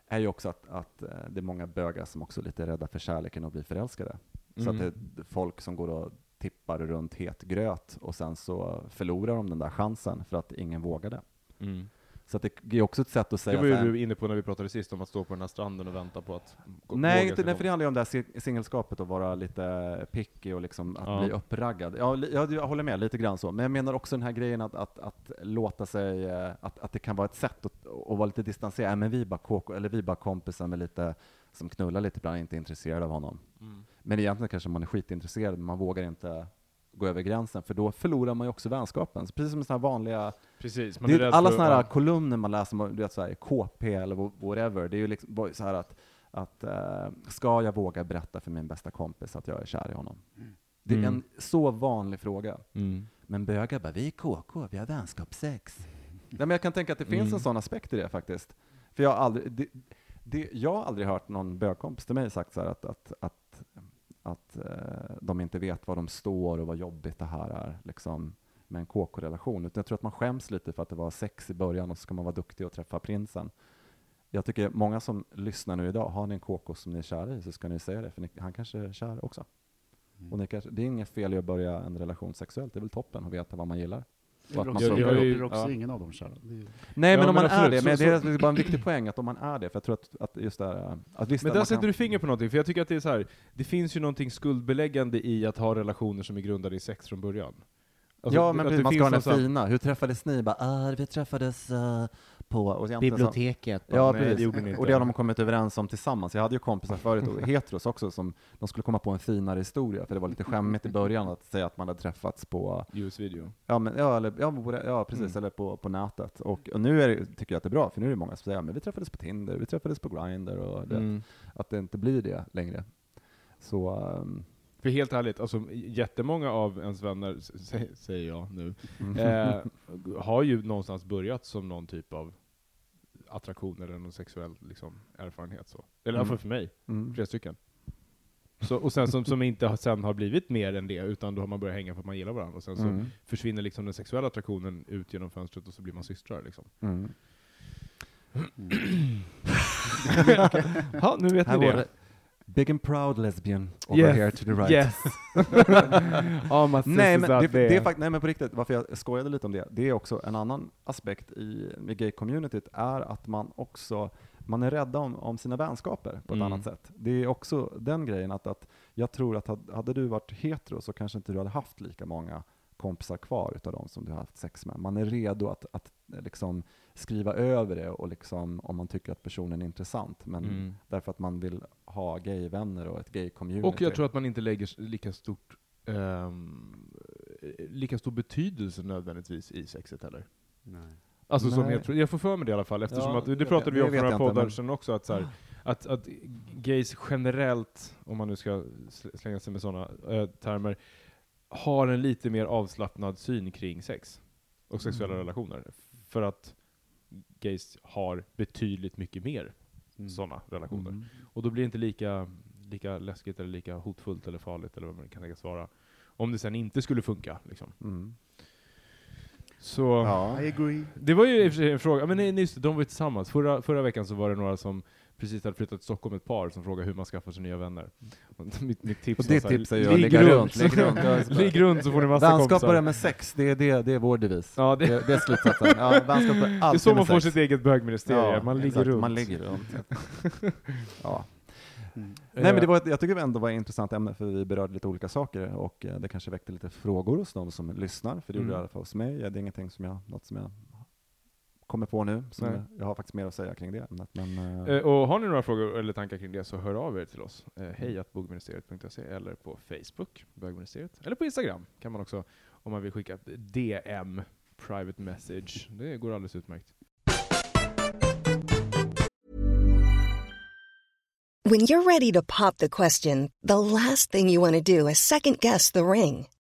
är ju också att, att äh, det är många bögar som också är lite rädda för kärleken och blir förälskade. Så att det Mm. är folk som går och tippar runt het gröt och sen så förlorar de den där chansen för att ingen vågade. Mm. Så att det är också ett sätt att Det säga var ju du inne på när vi pratade sist, om att stå på den här stranden och vänta på att Nej, inte, nej, för det handlar ju om det här si- singelskapet och vara lite picky och liksom att Ja. bli uppraggad. Ja, jag, jag håller med, lite grann så. Men jag menar också den här grejen att, att, att låta sig, eh, att, att det kan vara ett sätt att, att vara lite distanserad. Men vi bara KK, eller vi bara kompisar med lite, som knullar lite ibland, inte intresserade av honom. Mm. Men egentligen kanske man är skitintresserad, men man vågar inte gå över gränsen, för då förlorar man ju också vänskapen. Så precis som sådana vanliga Precis, det är alla sådana här kolumner man läser, du vet, så här, KP eller wha- whatever, det är ju liksom så här att, att eh, ska jag våga berätta för min bästa kompis att jag är kär i honom? Det är Mm. en så vanlig fråga. Mm. Men bögar bara, vi är KK, vi har vänskapssex. Nej, men jag kan tänka att det finns Mm. en sån aspekt i det faktiskt. För jag har aldrig, det, det, jag har aldrig hört någon bögkompis till mig sagt så att, att, att, att eh, de inte vet var de står och vad jobbigt det här är liksom, med en KK-relation. Utan jag tror att man skäms lite för att det var sex i början och så ska man vara duktig och träffa prinsen. Jag tycker många som lyssnar nu idag, har ni en KK som ni är kära i så ska ni säga det, för ni, han kanske är kär också. Mm. Och ni kanske, det är inget fel i att börja en relation sexuellt, det är väl toppen att veta vad man gillar. Och att man också, Jag- ju- blir också ja. ingen av dem kära. Är, Nej, Ja, men om men man är absolut. det, men Så- det så- är bara en viktig poäng att om man är det, för jag tror att, att just det här, att visst Men där sätter kan, du finger på någonting, för jag tycker att det är så här. det finns ju någonting skuldbeläggande i att ha relationer som är grundade i sex från början. Alltså, Ja, men att precis, det man ska finns ha den fina. Hur träffades ni? Bara, ah, vi träffades eh, på... Och egentligen så- Biblioteket. Ja, Nej, det precis. gjorde ni inte. och det har de kommit överens om tillsammans. Jag hade ju kompisar förut, och heteros också, som de skulle komma på en finare historia, för det var lite skämmigt i början att säga att man hade träffats på, US-video. ja, men, ja, eller, ja, ja precis, Mm. eller på, på nätet. Och, och nu är det, tycker jag att det är bra, för nu är det många som säger, men vi träffades på Tinder, vi träffades på Grindr, och det, Mm. att det inte blir det längre. Så, ehm, För helt ärligt, alltså jättemånga av ens vänner, s- sä- säger jag nu, mm. eh, har ju någonstans börjat som någon typ av attraktion eller någon sexuell liksom, erfarenhet. Så. Eller i alla fall för mig, Mm. flera stycken. Så, och sen som, som inte har, sen har blivit mer än det, utan då har man börjat hänga för att man gillar varandra. Och sen så Mm. försvinner liksom den sexuella attraktionen ut genom fönstret och så blir man systrar. Liksom. Mm. Ja, nu vet Här ni var det. Big and proud lesbian over Yes, here to the right. Yes! All my Nej men, out det, det är fakt- nej men på riktigt, varför jag skojade lite om det, det är också en annan aspekt i med gay-communityt, är att man också, man är rädda om, om sina vänskaper på ett Mm. annat sätt. Det är också den grejen att, att jag tror att hade, hade du varit hetero så kanske inte du hade haft lika många kompisar kvar utav de som du har haft sex med. Man är redo att, att liksom skriva över det och liksom, om man tycker att personen är intressant, men Mm. därför att man vill ha gayvänner och ett gay-community. Och jag tror att man inte lägger lika stort ehm, lika stor betydelse nödvändigtvis i sexet heller. nej. Alltså som Nej. jag, tror, jag får för mig det i alla fall, eftersom Ja, att, det pratade vi om för några poddar sedan också, att, så här, att, att gays generellt, om man nu ska sl- slänga sig med sådana äh, termer, har en lite mer avslappnad syn kring sex och sexuella Mm. relationer. För att gays har betydligt mycket mer Mm. sådana relationer. Mm. Och då blir det inte lika, lika läskigt eller lika hotfullt eller farligt eller vad man kan tänkas vara. Om det sen inte skulle funka. Liksom. Mm. Så Ja. I agree. det var ju i och för sig en fråga, men nej, just de var ju tillsammans. Förra, förra veckan så var det några som precis hade flyttat till Stockholm ett par som frågade hur man skaffar sig nya vänner. Och mitt, mitt tips Och var ditt tips är ju att ligg ligga runt, runt, ligg runt. Ja, ligg runt så får ni massa Vänskap kompisar. börjar med sex, det är, det, det är vår devis. Ja, det, Det, det är slutsatsen. Ja, vänskap börjar det är så man får sex. sitt eget bögministerium, man ligger exakt, runt. Man ligger runt. ja. Mm. Nej men det var, ett- jag tycker det ändå var ett intressant ämne för vi berörde lite olika saker och eh, det kanske väckte lite frågor hos de som lyssnar, för det gjorde Mm. det i alla fall hos mig. Det är ingenting som jag, något som jag kommer på nu, som Nej. jag, har faktiskt mer att säga kring det ämnet. Men, eh, Eh, Och har ni några frågor eller tankar kring det så hör av er till oss. Eh, Hej att bogministeriet.se eller på Facebook, bögministeriet. Eller på Instagram kan man också, om man vill skicka ett DM, private message. Det går alldeles utmärkt. When you're ready to pop the question, the last thing you want to do is second guess the ring.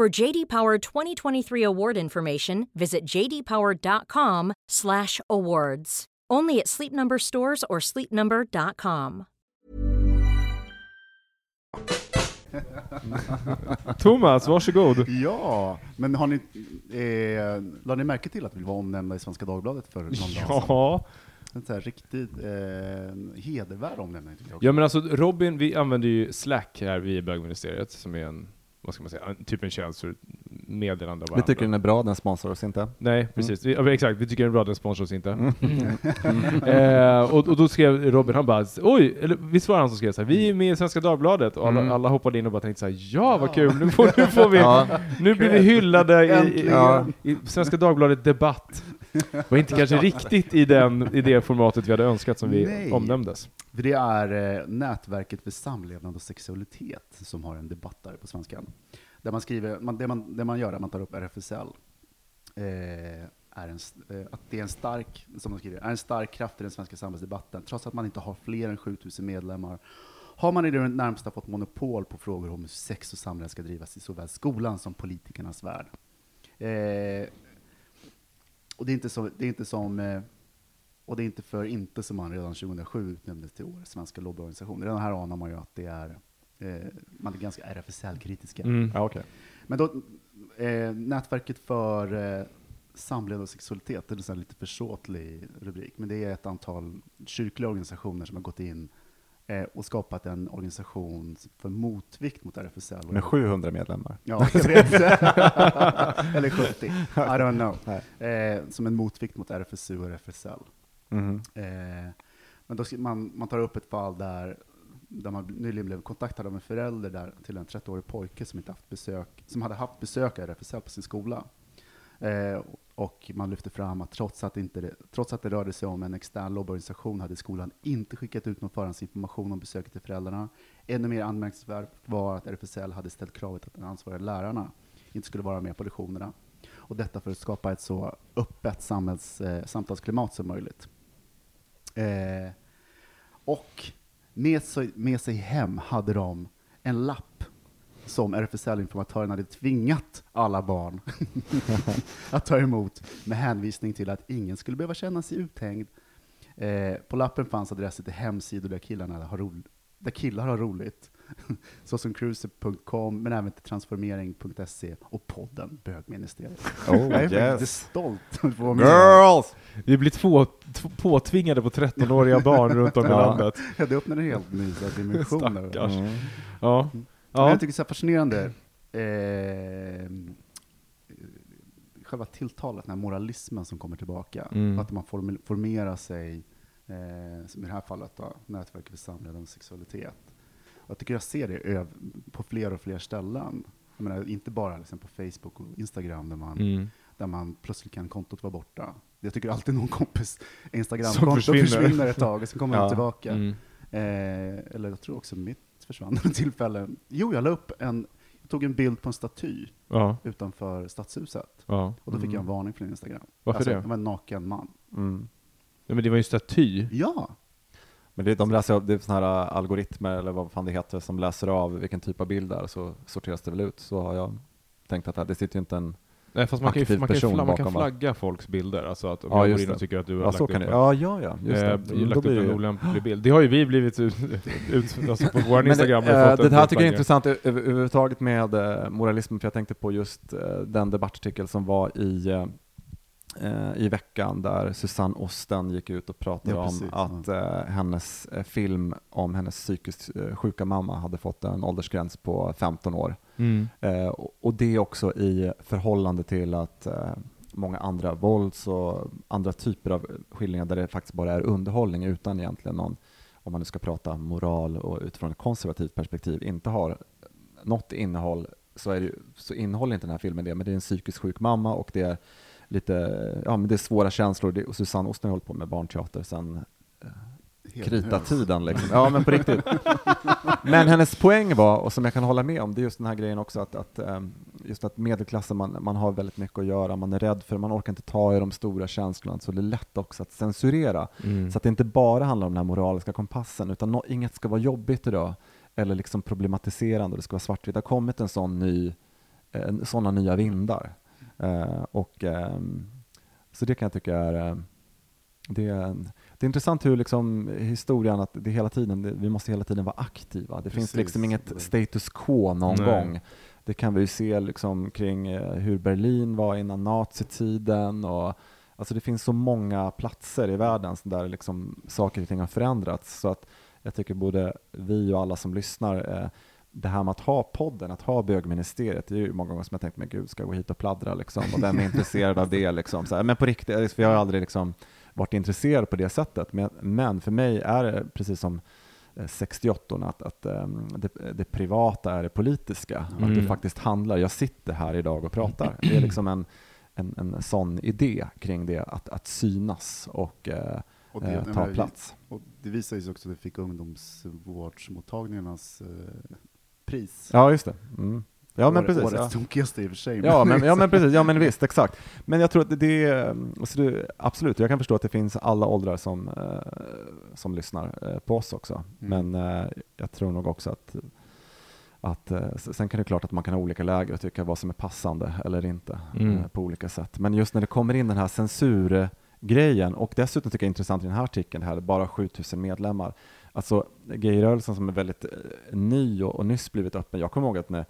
For JD Power 2023 award information, visit jdpower.com/awards. Only at Sleep Number stores or sleepnumber.com. Thomas, varsågod. Ja, men har ni, eh, la ni märke till att vi var omnämnda i Svenska Dagbladet för någon dag sedan? Ja. En sån här riktigt eh, hedervärd omnämning tycker jag också. ja, men alltså Robin, vi använder ju Slack här vid bögministeriet, som är en, vad ska man säga, typ en tjänst för meddelande av vi tycker den är bra, den sponsrar oss inte. Nej, precis. Vi, ja, exakt, vi tycker den är bra, den sponsrar oss inte. Mm. eh, och, och då skrev Robin, han bara oj, eller visst var han som skrev så här, vi är med i Svenska Dagbladet, och alla, Mm. alla hoppade in och bara tänkte så här, ja vad kul, nu får, nu får vi, Ja. nu blir vi hyllade i, i, i Svenska Dagbladet Debatt. Och inte kanske riktigt i, den, i det formatet vi hade önskat som vi Nej. omnämndes. För det är eh, Nätverket för samlevnad och sexualitet som har en debattare på svenskan. Där man skriver, man, det, man, det man gör är att man tar upp RFSL. Eh, är en, eh, att det är en stark, som de skriver, är en stark kraft i den svenska samhällsdebatten. Trots att man inte har fler än 7000 medlemmar har man i det närmsta fått monopol på frågor om hur sex och samlevnad ska drivas i såväl skolan som politikernas värld. Eh, och det är inte, så, det är inte som eh, och det är inte för inte som man redan 2007 utnämndes till årets svenska lobbyorganisation. Redan här anar man ju att det är, eh, man är ganska RFSL-kritiska. Mm. Ja, okej. Men då, eh, Nätverket för eh, samlevnad och sexualitet, det är en lite försåtlig rubrik, men det är ett antal kyrkliga organisationer som har gått in eh, och skapat en organisation för motvikt mot RFSL. Med 700 medlemmar. Ja, jag vet. Eller 70. I don't know. Eh, som en motvikt mot RFSU och RFSL. Mhm. Eh, men då, man, man tar upp ett fall där, där man nyligen blev kontaktad av en förälder där, till en 30-årig pojke som, inte haft besök, som hade haft besök av RFSL på sin skola. Eh, och man lyfter fram att trots att, inte det, trots att det rörde sig om en extern lobbyorganisation hade skolan inte skickat ut någon förhandsinformation om besöket till föräldrarna. Ännu mer anmärkningsvärt var att RFSL hade ställt kravet att de ansvariga lärarna inte skulle vara med på lektionerna. Och detta för att skapa ett så öppet samhälls, eh, samtalsklimat som möjligt. Eh, och med sig, med sig hem hade de en lapp som RFSL-informatören hade tvingat alla barn att ta emot med hänvisning till att ingen skulle behöva känna sig uthängd. Eh, på lappen fanns adresser till hemsidor där, killarna har där killar har roligt såsomcruiser.com, men även till transformering.se och podden Bögministeriet. Oh, Jag är lite yes. stolt att få vara med. Girls! Vi blir två, påtvingade på 13-åriga barn runt om i Ja. landet. Ja, det öppnar en helt ny dimension. Stackars. Mm. Ja. Men ja. jag tycker det är fascinerande, eh, själva tilltalet, den här moralismen som kommer tillbaka. Mm. Att man form, formerar sig, eh, som i det här fallet då, nätverket för samlevnad och sexualitet. Och jag tycker jag ser det på fler och fler ställen. Jag menar, inte bara liksom på Facebook och Instagram där man, Mm. där man plötsligt kan kontot vara borta. Jag tycker alltid någon kompis Instagramkonto försvinner. försvinner. ett tag och sen kommer Ja. tillbaka. Mm. Eh, eller jag tror också mitt försvann vid något tillfälle. Jo, jag la upp en, jag tog en bild på en staty Ja. utanför stadshuset. ja. Och då fick Mm. jag en varning från Instagram. Varför alltså, det? Det var en naken man. Mm. ja. Men det var ju en staty. Ja! Men det, de läser av, det är sådana här algoritmer, eller vad fan det heter, som läser av vilken typ av bild det är, så sorteras det väl ut. Så har jag tänkt att det sitter ju inte en... Nej, fast man kan ju man kan, fla, man kan flagga folks bilder. Alltså att om Ja, jag går in och det. tycker att du har Ja, lagt upp en- Ja, ja, ja, just. Eh, lagt upp en ju- olämplig bild. Det har ju vi blivit ut, ut alltså på vår Men Instagram. eh, fått det här tycker jag är intressant överhuvudtaget med eh, moralismen, för jag tänkte på just eh, den debattartikel som var i, eh, i veckan där Susanne Osten gick ut och pratade Ja, om precis, att eh, hennes eh, film om hennes psykiskt eh, sjuka mamma hade fått en åldersgräns på 15 år. Mm. Eh, och- det också i förhållande till att eh, många andra vålds och andra typer av skildringar där det faktiskt bara är underhållning utan egentligen någon, om man nu ska prata moral och utifrån ett konservativt perspektiv, inte har något innehåll så, är det, så innehåller inte den här filmen det, men det är en psykiskt sjuk mamma och det är lite, ja men det är svåra känslor det, och Susanne Osten har hållit på med barnteater sedan Helt krita-tiden liksom. Ja men på riktigt. Men hennes poäng var, och som jag kan hålla med om, det är just den här grejen också att, att ehm, just att medelklassen, man, man har väldigt mycket att göra, man är rädd för, man orkar inte ta i de stora känslorna, så det är lätt också att censurera. Mm. Så att det inte bara handlar om den här moraliska kompassen, utan no, inget ska vara jobbigt idag, eller liksom problematiserande, och det ska vara svartvitt. Det har kommit en sån ny, eh, sådana nya vindar. Eh, och, ehm, så det kan jag tycka är, eh, det är, en- det är intressant hur liksom historien, att det hela tiden, det, vi måste hela tiden vara aktiva. Det finns Precis. liksom inget status quo någon Nej. gång. Det kan vi ju se liksom kring eh, hur Berlin var innan nazitiden och alltså det finns så många platser i världen där liksom saker och ting har förändrats. Så att jag tycker både vi och alla som lyssnar, eh, det här med att ha podden, att ha bögministeriet, det är ju många gånger som jag tänkt, men gud, ska jag gå hit och pladdra liksom? Och vem är intresserad av det liksom? Så här, men på riktigt, för jag har aldrig liksom varit intresserad på det sättet. Men, men för mig är det precis som eh, 68 att, att ehm, det, det privata är det politiska. Att det Mm. faktiskt handlar, jag sitter här idag och pratar. Det är liksom en, en, en sån idé kring det, att, att synas och eh, Och eh, det, ta men- plats. Och det visar sig också att det fick ungdomsvårdsmottagningarnas eh, pris. Ja, just det. Mm. Ja, men precis. Årets Ja. tokigaste i och för sig. Ja men, ja men precis, ja men visst, exakt. Men jag tror att det, det är, alltså det, absolut, jag kan förstå att det finns alla åldrar som, eh, som lyssnar eh, på oss också. Mm. Men eh, jag tror nog också att, att sen kan det klart att man kan ha olika läger och tycka vad som är passande eller inte Mm. på olika sätt. Men just när det kommer in den här censurgrejen och dessutom tycker jag är intressant i den här artikeln här, bara 7000 medlemmar. Alltså gayrörelsen som är väldigt eh, ny och, och nyss blivit öppen. Jag kommer ihåg att när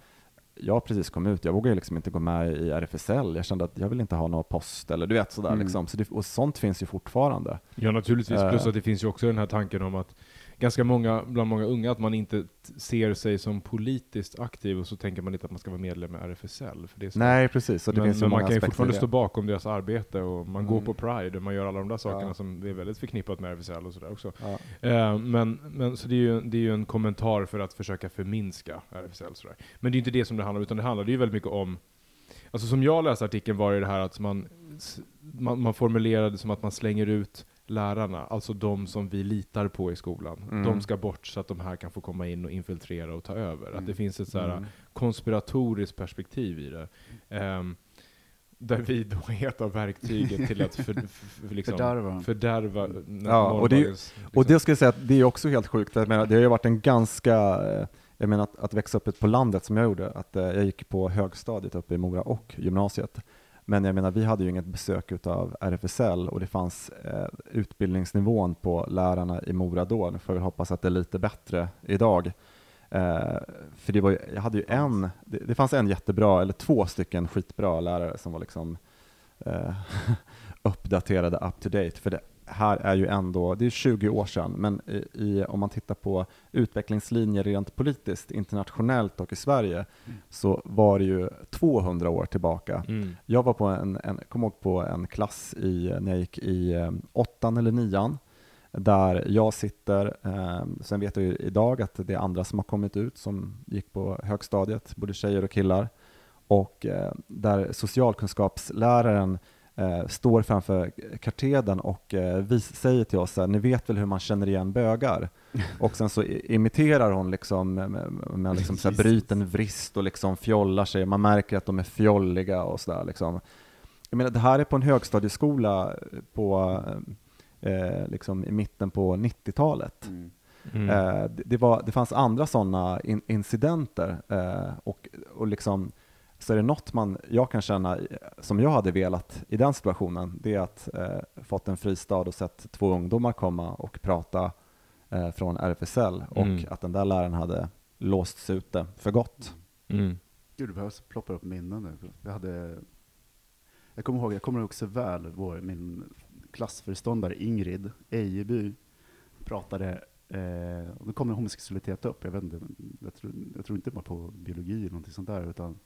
jag precis kom ut, jag vågade liksom inte gå med i RFSL. Jag kände att jag vill inte ha någon post eller du vet sådär Mm. liksom. Så det, och sånt finns ju fortfarande. Ja naturligtvis, Eh. plus att det finns ju också den här tanken om att ganska många, bland många unga, att man inte ser sig som politiskt aktiv och så tänker man inte att man ska vara medlem i RFSL. För det är så. Nej previs, så det men finns men man kan ju fortfarande stå bakom deras arbete och man går Mm. på Pride, man gör alla de där sakerna Ja. som är väldigt förknippat med RFSL och sådär också. Ja. Eh, men, men så det är, ju, det är ju en kommentar för att försöka förminska RFSL. Sådär. Men det är inte det som det handlar om, utan det handlar ju väldigt mycket om Alltså som jag läste artikeln var det det här att man, man, man formulerade som att man slänger ut lärarna, alltså de som vi litar på i skolan. Mm. De ska bort så att de här kan få komma in och infiltrera och ta över. Att det Mm. finns ett så här Mm. konspiratoriskt perspektiv i det. Ehm, där vi då är ett av verktygen till att för, för, liksom, Fördärva. fördärva Ja, och det liksom. Och det ska jag säga att det är också helt sjukt. Jag menar, det har ju varit en ganska, eh, jag menar att, att växa upp på landet som jag gjorde, att eh, jag gick på högstadiet uppe i Mora och gymnasiet. Men jag menar, vi hade ju inget besök utav RFSL och det fanns eh, utbildningsnivån på lärarna i Mora då. Nu får vi hoppas att det är lite bättre idag. Eh, för det var, ju- jag hade ju en, det, det fanns en jättebra, eller två stycken skitbra lärare som var liksom eh, uppdaterade up to date. För det här är ju ändå, det är 20 år sedan, men i, i, om man tittar på utvecklingslinjer rent politiskt, internationellt och i Sverige, så var det ju 200 år tillbaka. Mm. Jag var på en, en, kom ihåg på en klass i, när jag gick i eh, åttan eller nian, där jag sitter, eh, sen vet jag ju idag att det är andra som har kommit ut som gick på högstadiet, både tjejer och killar, och eh, där socialkunskapsläraren eh, står framför katedern och eh, vis, säger till oss, ni vet väl hur man känner igen bögar? Och sen så imiterar hon liksom med, med, med liksom så här bruten vrist och liksom fjollar sig, man märker att de är fjolliga och sådär liksom. Jag menar, det här är på en högstadieskola på, eh, liksom i mitten på 90-talet. Mm. Mm. Eh, det, det, var, det fanns andra sådana in, incidenter eh, och, och liksom, så är det något man, jag kan känna som jag hade velat i den situationen, det är att eh, fått en fristad och sett två ungdomar komma och prata eh, från RFSL och Mm. att den där läraren hade låsts ute för gott. Mm. Gud, det behövs ploppa upp minnen nu. Jag hade... Jag kommer ihåg, jag kommer ihåg så väl vår, min klassföreståndare Ingrid Ejeby pratade, eh, och då kommer homosexualitet upp, jag vet inte, jag tror, jag tror inte bara på biologi eller någonting sånt där, utan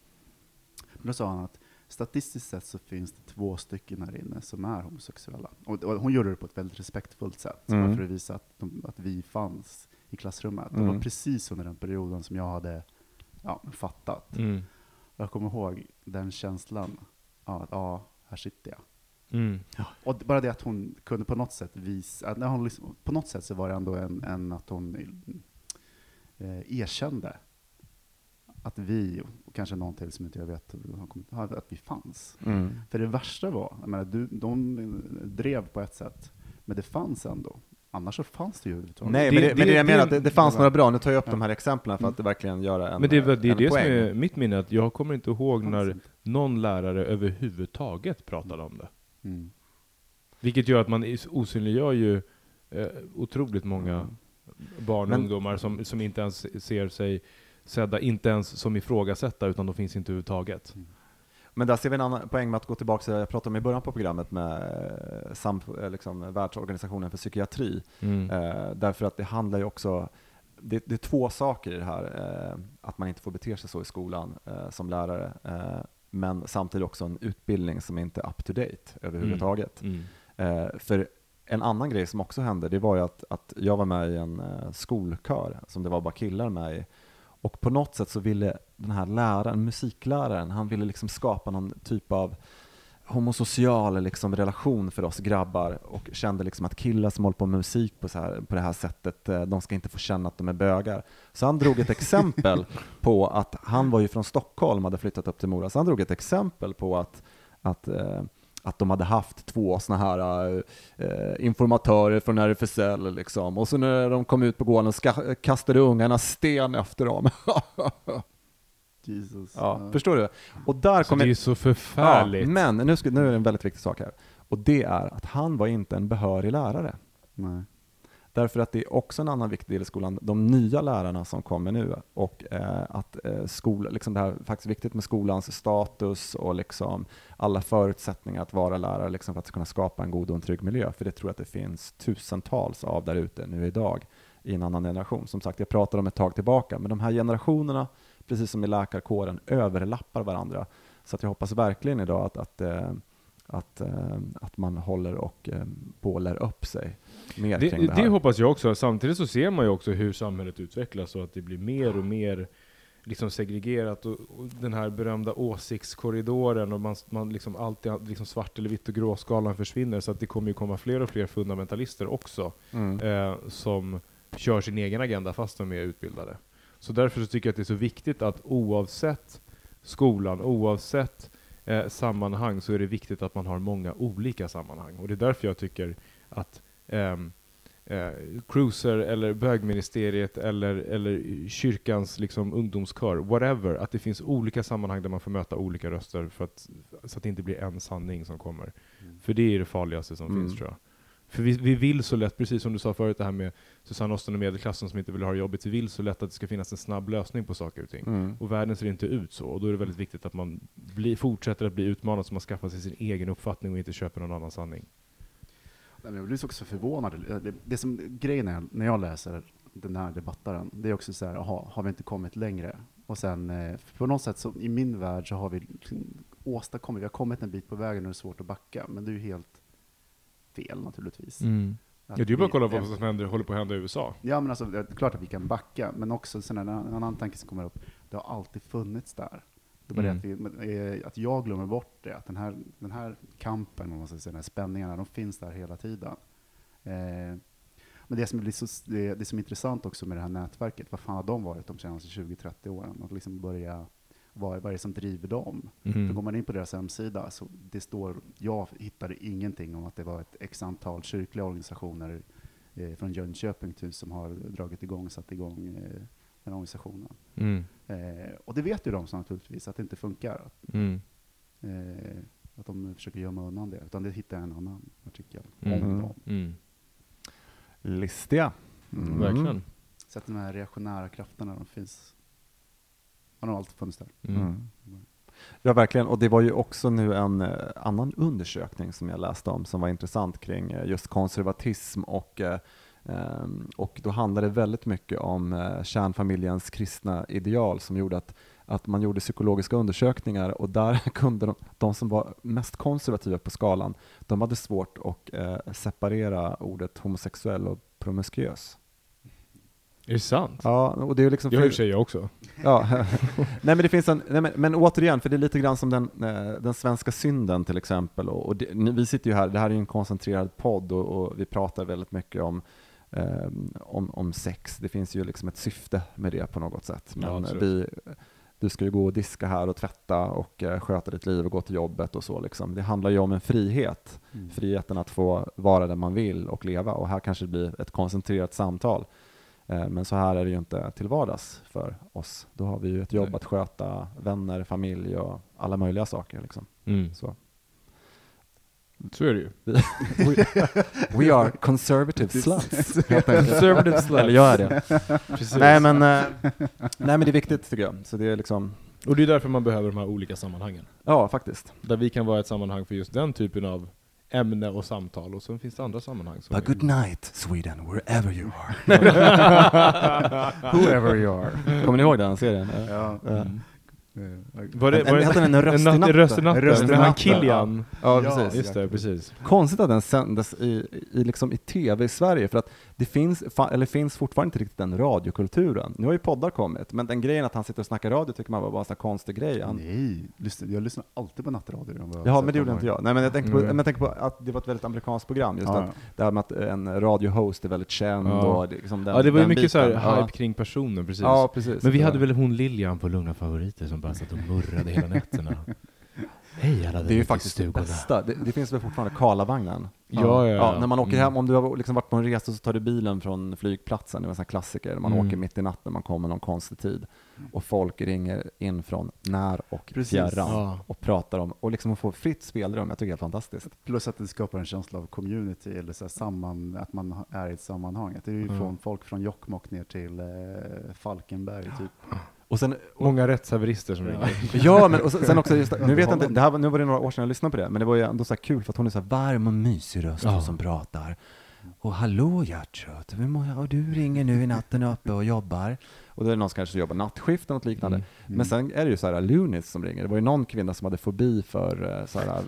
men då sa han att statistiskt sett så finns det två stycken här inne som är homosexuella. Och, och hon gjorde det på ett väldigt respektfullt sätt, Mm. för att visa att, de, att vi fanns i klassrummet. Det var Mm. precis under den perioden som jag hade ja, fattat. Mm. Jag kommer ihåg den känslan, ja, att ja, här sitter jag. Mm. Och bara det att hon kunde på något sätt visa, att när hon liksom, på något sätt så var det ändå en, en att hon eh, erkände att vi, och kanske någon till som inte jag vet, att vi fanns. Mm. För det värsta var, jag menar, du, de drev på ett sätt, men det fanns ändå. Annars så fanns det ju överhuvudtaget. Nej, Det- men det, det- men det jag det- menar, att det, det fanns det- några bra, nu tar jag upp Ja. de här exemplen för att Mm. verkligen göra en Men det, är det är det som är mitt minne, att jag kommer inte ihåg när inte. någon lärare överhuvudtaget pratade om det. Mm. Vilket gör att man osynliggör ju eh, otroligt många Mm. barn och Men- ungdomar som, som inte ens ser sig sedda, inte ens som ifrågasätta, utan de finns inte överhuvudtaget. Men där ser vi en annan poäng med att gå tillbaka till det jag pratade om i början på programmet med eh, sam, eh, liksom, Världsorganisationen för psykiatri. Mm. Eh, därför att det handlar ju också, det, det är två saker i det här, eh, att man inte får bete sig så i skolan eh, som lärare, eh, men samtidigt också en utbildning som inte är up to date överhuvudtaget. Mm. Eh, för en annan grej som också hände, det var ju att, att jag var med i en skolkör som det var bara killar med i. Och på något sätt så ville den här läraren, musikläraren, han ville liksom skapa någon typ av homosocial liksom relation för oss grabbar och kände liksom att killar som håller på med musik på, så här, på det här sättet, eh, de ska inte få känna att de är bögar. Så han drog ett exempel på att han var ju från Stockholm, hade flyttat upp till Mora, så han drog ett exempel på att, att eh, att de hade haft två såna här eh, informatörer från RFSL liksom. Och så när de kom ut på gården ska, kastade ungarna sten efter dem. Jesus. ja, förstår du? Och där Så kommer det är så förfärligt. Ja, men nu, ska, nu är det en väldigt viktig sak här. Och det är att han var inte en behörig lärare. Nej. Därför att det är också en annan viktig del i skolan, de nya lärarna som kommer nu och eh, att eh, skola, liksom det här är faktiskt viktigt med skolans status och liksom alla förutsättningar att vara lärare liksom för att kunna skapa en god och en trygg miljö. För det tror jag att det finns tusentals av där ute nu idag i en annan generation. Som sagt, jag pratar om ett tag tillbaka, men de här generationerna, precis som i läkarkåren, överlappar varandra. Så att jag hoppas verkligen idag att, att eh, att, eh, att man håller och eh, bålar upp sig mer Det, kring det, det här. hoppas jag också. Samtidigt så ser man ju också hur samhället utvecklas och att det blir mer och mer liksom segregerat och, och den här berömda åsiktskorridoren och man, man liksom alltid liksom svart eller vitt och gråskalan försvinner så att det kommer ju komma fler och fler fundamentalister också Mm. eh, som kör sin egen agenda fast de är utbildade. Så därför så tycker jag att det är så viktigt att oavsett skolan, oavsett eh, sammanhang så är det viktigt att man har många olika sammanhang. Och det är därför jag tycker att ehm, eh, Cruiser eller bögministeriet eller, eller kyrkans liksom, ungdomskör, whatever, att det finns olika sammanhang där man får möta olika röster för att, så att det inte blir en sanning som kommer. För det är det farligaste som Mm. finns tror jag. För vi, vi vill så lätt, precis som du sa förut, det här med Susanne Osten och medelklassen som inte vill ha det jobbigt, vi vill så lätt att det ska finnas en snabb lösning på saker och ting. Mm. Och världen ser inte ut så, och då är det väldigt viktigt att man blir, fortsätter att bli utmanad så man skaffar sig sin egen uppfattning och inte köper någon annan sanning. Jag blir så också förvånad. Det, det som, grejen är, när jag läser den här debattaren, det är också så här, aha, har vi inte kommit längre? Och sen, eh, på något sätt, så, i min värld så har vi åstadkommit, vi har kommit en bit på vägen och det är svårt att backa, men det är ju helt fel naturligtvis. Mm. Ja, det är ju bara att kolla vad som händer, håller på att hända i USA. Ja, men alltså, det är klart att vi kan backa, men också sen en annan tanke som kommer upp, det har alltid funnits där. Det är bara Mm. det att, eh, att jag glömmer bort det, att den här, den här kampen, om man ska säga, den här spänningarna, de finns där hela tiden. Eh, men det som, blir så, det, det som är intressant också med det här nätverket, vad fan har de varit de senaste 20-30 åren? Att liksom börja, vad, vad är det som driver dem? Mm. För går man in på deras hemsida, så det står, jag hittade ingenting om att det var ett x antal kyrkliga organisationer eh, från Jönköping typ, som har dragit igång, satt igång eh, den här organisationen. Mm. Eh, och det vet ju de så naturligtvis, att det inte funkar. Att, Mm. eh, att de försöker gömma undan det. Utan det hittar jag en annan artikel Mm. om dem. Mm. Listiga. Mm. Verkligen. Så att de här reaktionära krafterna, de finns, har nog alltid funnits där. Mm. Mm. Ja, verkligen. Och det var ju också nu en eh, annan undersökning som jag läste om som var intressant kring eh, just konservatism och eh, och då handlade det väldigt mycket om eh, kärnfamiljens kristna ideal som gjorde att, att man gjorde psykologiska undersökningar och där kunde de, de som var mest konservativa på skalan, de hade svårt att eh, separera ordet homosexuell och promiskuös. Är det sant? Ja, och det är ju liksom Det har för- jag också. Ja, nej men det finns en, nej men, men återigen, för det är lite grann som den, eh, den svenska synden till exempel. Och, och det, vi sitter ju här, det här är ju en koncentrerad podd och, och vi pratar väldigt mycket om, om, om sex. Det finns ju liksom ett syfte med det på något sätt. Ja, Men absolut. vi, du ska ju gå och diska här och tvätta och eh, sköta ditt liv och gå till jobbet och så. Liksom. Det handlar ju om en frihet. Mm. Friheten att få vara där man vill och leva. Och här kanske det blir ett koncentrerat samtal. Eh, Men så här är det ju inte till vardags för oss. Då har vi ju ett jobb Nej. att sköta, vänner, familj och alla möjliga saker. Liksom. Mm. Så. Så är det ju. We are conservative sluts. Conservative sluts. Eller jag är det. Precis. Nej men, eh, nej men det är viktigt tycker jag. Så det är liksom, Och det är därför man behöver de här olika sammanhangen. ja faktiskt. Där vi kan vara ett sammanhang för just den typen av ämne och samtal, och sen finns det andra sammanhang som But är- good night Sweden, wherever you are. Whoever you are. Kommer ni ihåg den serien? Ja. Ja. Mm. Eh, Var det, En- var det heter den En röst i natt- i natten? Röst i natten, Kilian? Ja, Ja, precis. Just det, precis. Konstigt att den sändes i, i, liksom i tv i Sverige, för att det finns, fa, eller finns fortfarande inte riktigt den radiokulturen. Nu har ju poddar kommit, men den grejen att han sitter och snackar radio tycker man var bara en konstig grej. Han, Nej, jag lyssnar alltid på nattradio. har men det gjorde inte jag. Nej, men jag tänkte, på, Mm. men jag tänkte på att det var ett väldigt amerikanskt program, just Ja, att det här med att en radiohost är väldigt känd Ja. och det, liksom den, Ja, det var ju mycket så här hype Ja. kring personen, precis. Ja, precis. Men vi Ja. hade väl hon Lilian på Lugna Favoriter som bara satt och murrade hela nätterna. Hej alla Det är ju faktiskt det stugorna. bästa. Det, det finns väl fortfarande Karlavagnen? Ja, ja, ja. När man åker Mm. hem, om du har liksom varit på en resa så tar du bilen från flygplatsen, det var en sån här klassiker, man Mm. åker mitt i natten, man kommer någon konstig tid och folk ringer in från när och Precis. fjärran Ja. och pratar om, och liksom få fritt spelrum, jag tycker det är fantastiskt. Plus att det skapar en känsla av community, eller så här samman, att man ha- är i ett sammanhang. Att det är ju Mm. från folk från Jokkmokk ner till eh, Falkenberg, typ. Och sen, och, Många rättshaverister som ringer. ja men och sen sen också, just, nu vet jag inte, det här, nu var det några år sedan jag lyssnade på det, men det var ju ändå så kul för att hon är så varm och mysig röst Ja. som pratar. Och hallå hjärtat? Och du ringer nu i natten uppe och jobbar. Och då är det någon som kanske jobbar nattskift eller något liknande. Mm. Men sen är det ju så här Lunis som ringer. Det var ju någon kvinna som hade fobi för eh, så här,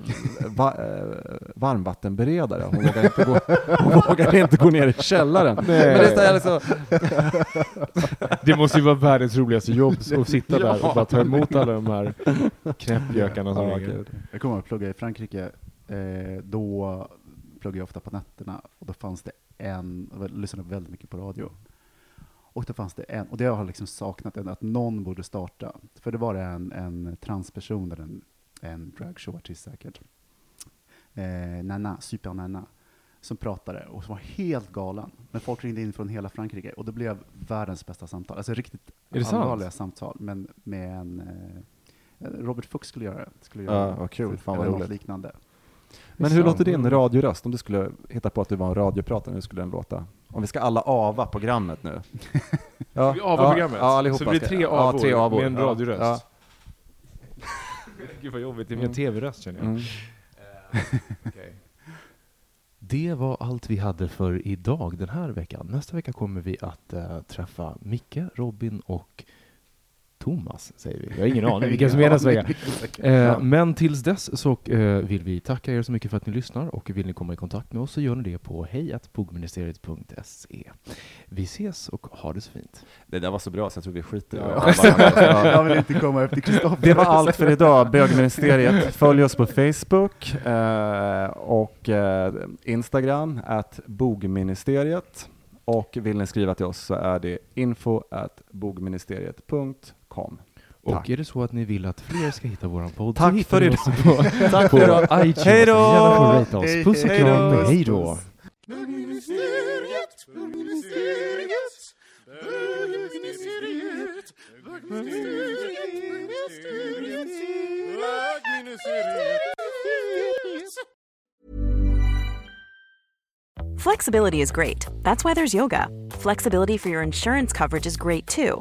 va, eh, varmvattenberedare. Hon vågade inte gå, hon vågade inte gå ner i källaren. Men det är så alltså, Det måste ju vara världens roligaste jobb att sitta där och bara ta emot alla de här knäppjökarna som ja, ringer. Jag kommer att plugga i Frankrike, eh, då pluggade jag ofta på nätterna, och då fanns det en, jag lyssnade väldigt mycket på radio, och då fanns det en, och det har jag liksom saknat, att någon borde starta, för det var en, en transperson, eller en, en dragshowartist säkert, eh, Nana, Super Nana, som pratade och som var helt galen. Men folk ringde in från hela Frankrike och det blev världens bästa samtal. Alltså riktigt det sant? allvarliga samtal, men med en eh, Robert Fuchs skulle göra det. Skulle göra vad kul. Fan, vad roligt. liknande. Men hur låter din radioröst om du skulle hitta på att du var en radiopratare, hur skulle den låta? Om vi ska alla ava programmet nu. Ja, Vi avar ja, programmet? Ja, allihopa. Så det blir tre ja, avor, tre avor. med en Ja, radioröst? Ja. Gud vad jobbigt, det är min Mm. tv-röst känner jag. Mm. Okej. Det var allt vi hade för idag den här veckan. Nästa vecka kommer vi att eh, träffa Micke, Robin och Thomas, säger vi. Jag har ingen aning vilka som är nästa vecka. Eh, men tills dess så eh, vill vi tacka er så mycket för att ni lyssnar och vill ni komma i kontakt med oss så gör ni det på hejatbogministeriet.se. Vi ses och ha det så fint. Det där var så bra så jag tror vi skiter i Ja. det. Ja. Jag vill inte komma efter Kristoffer. Det var allt för idag, bögministeriet. Följ oss på Facebook eh, och eh, Instagram, at bogministeriet. Och vill ni skriva till oss så är det info at bogministeriet.com. Och Tack. är det så att ni vill att fler ska hitta våran podd Tack så hittar för ni oss på, Tack på för iTunes. Hej då! Gärna får rata oss. Hej, Puss och kram, hej då! Flexibility is great. That's why there's yoga. Flexibility for your insurance coverage is great too.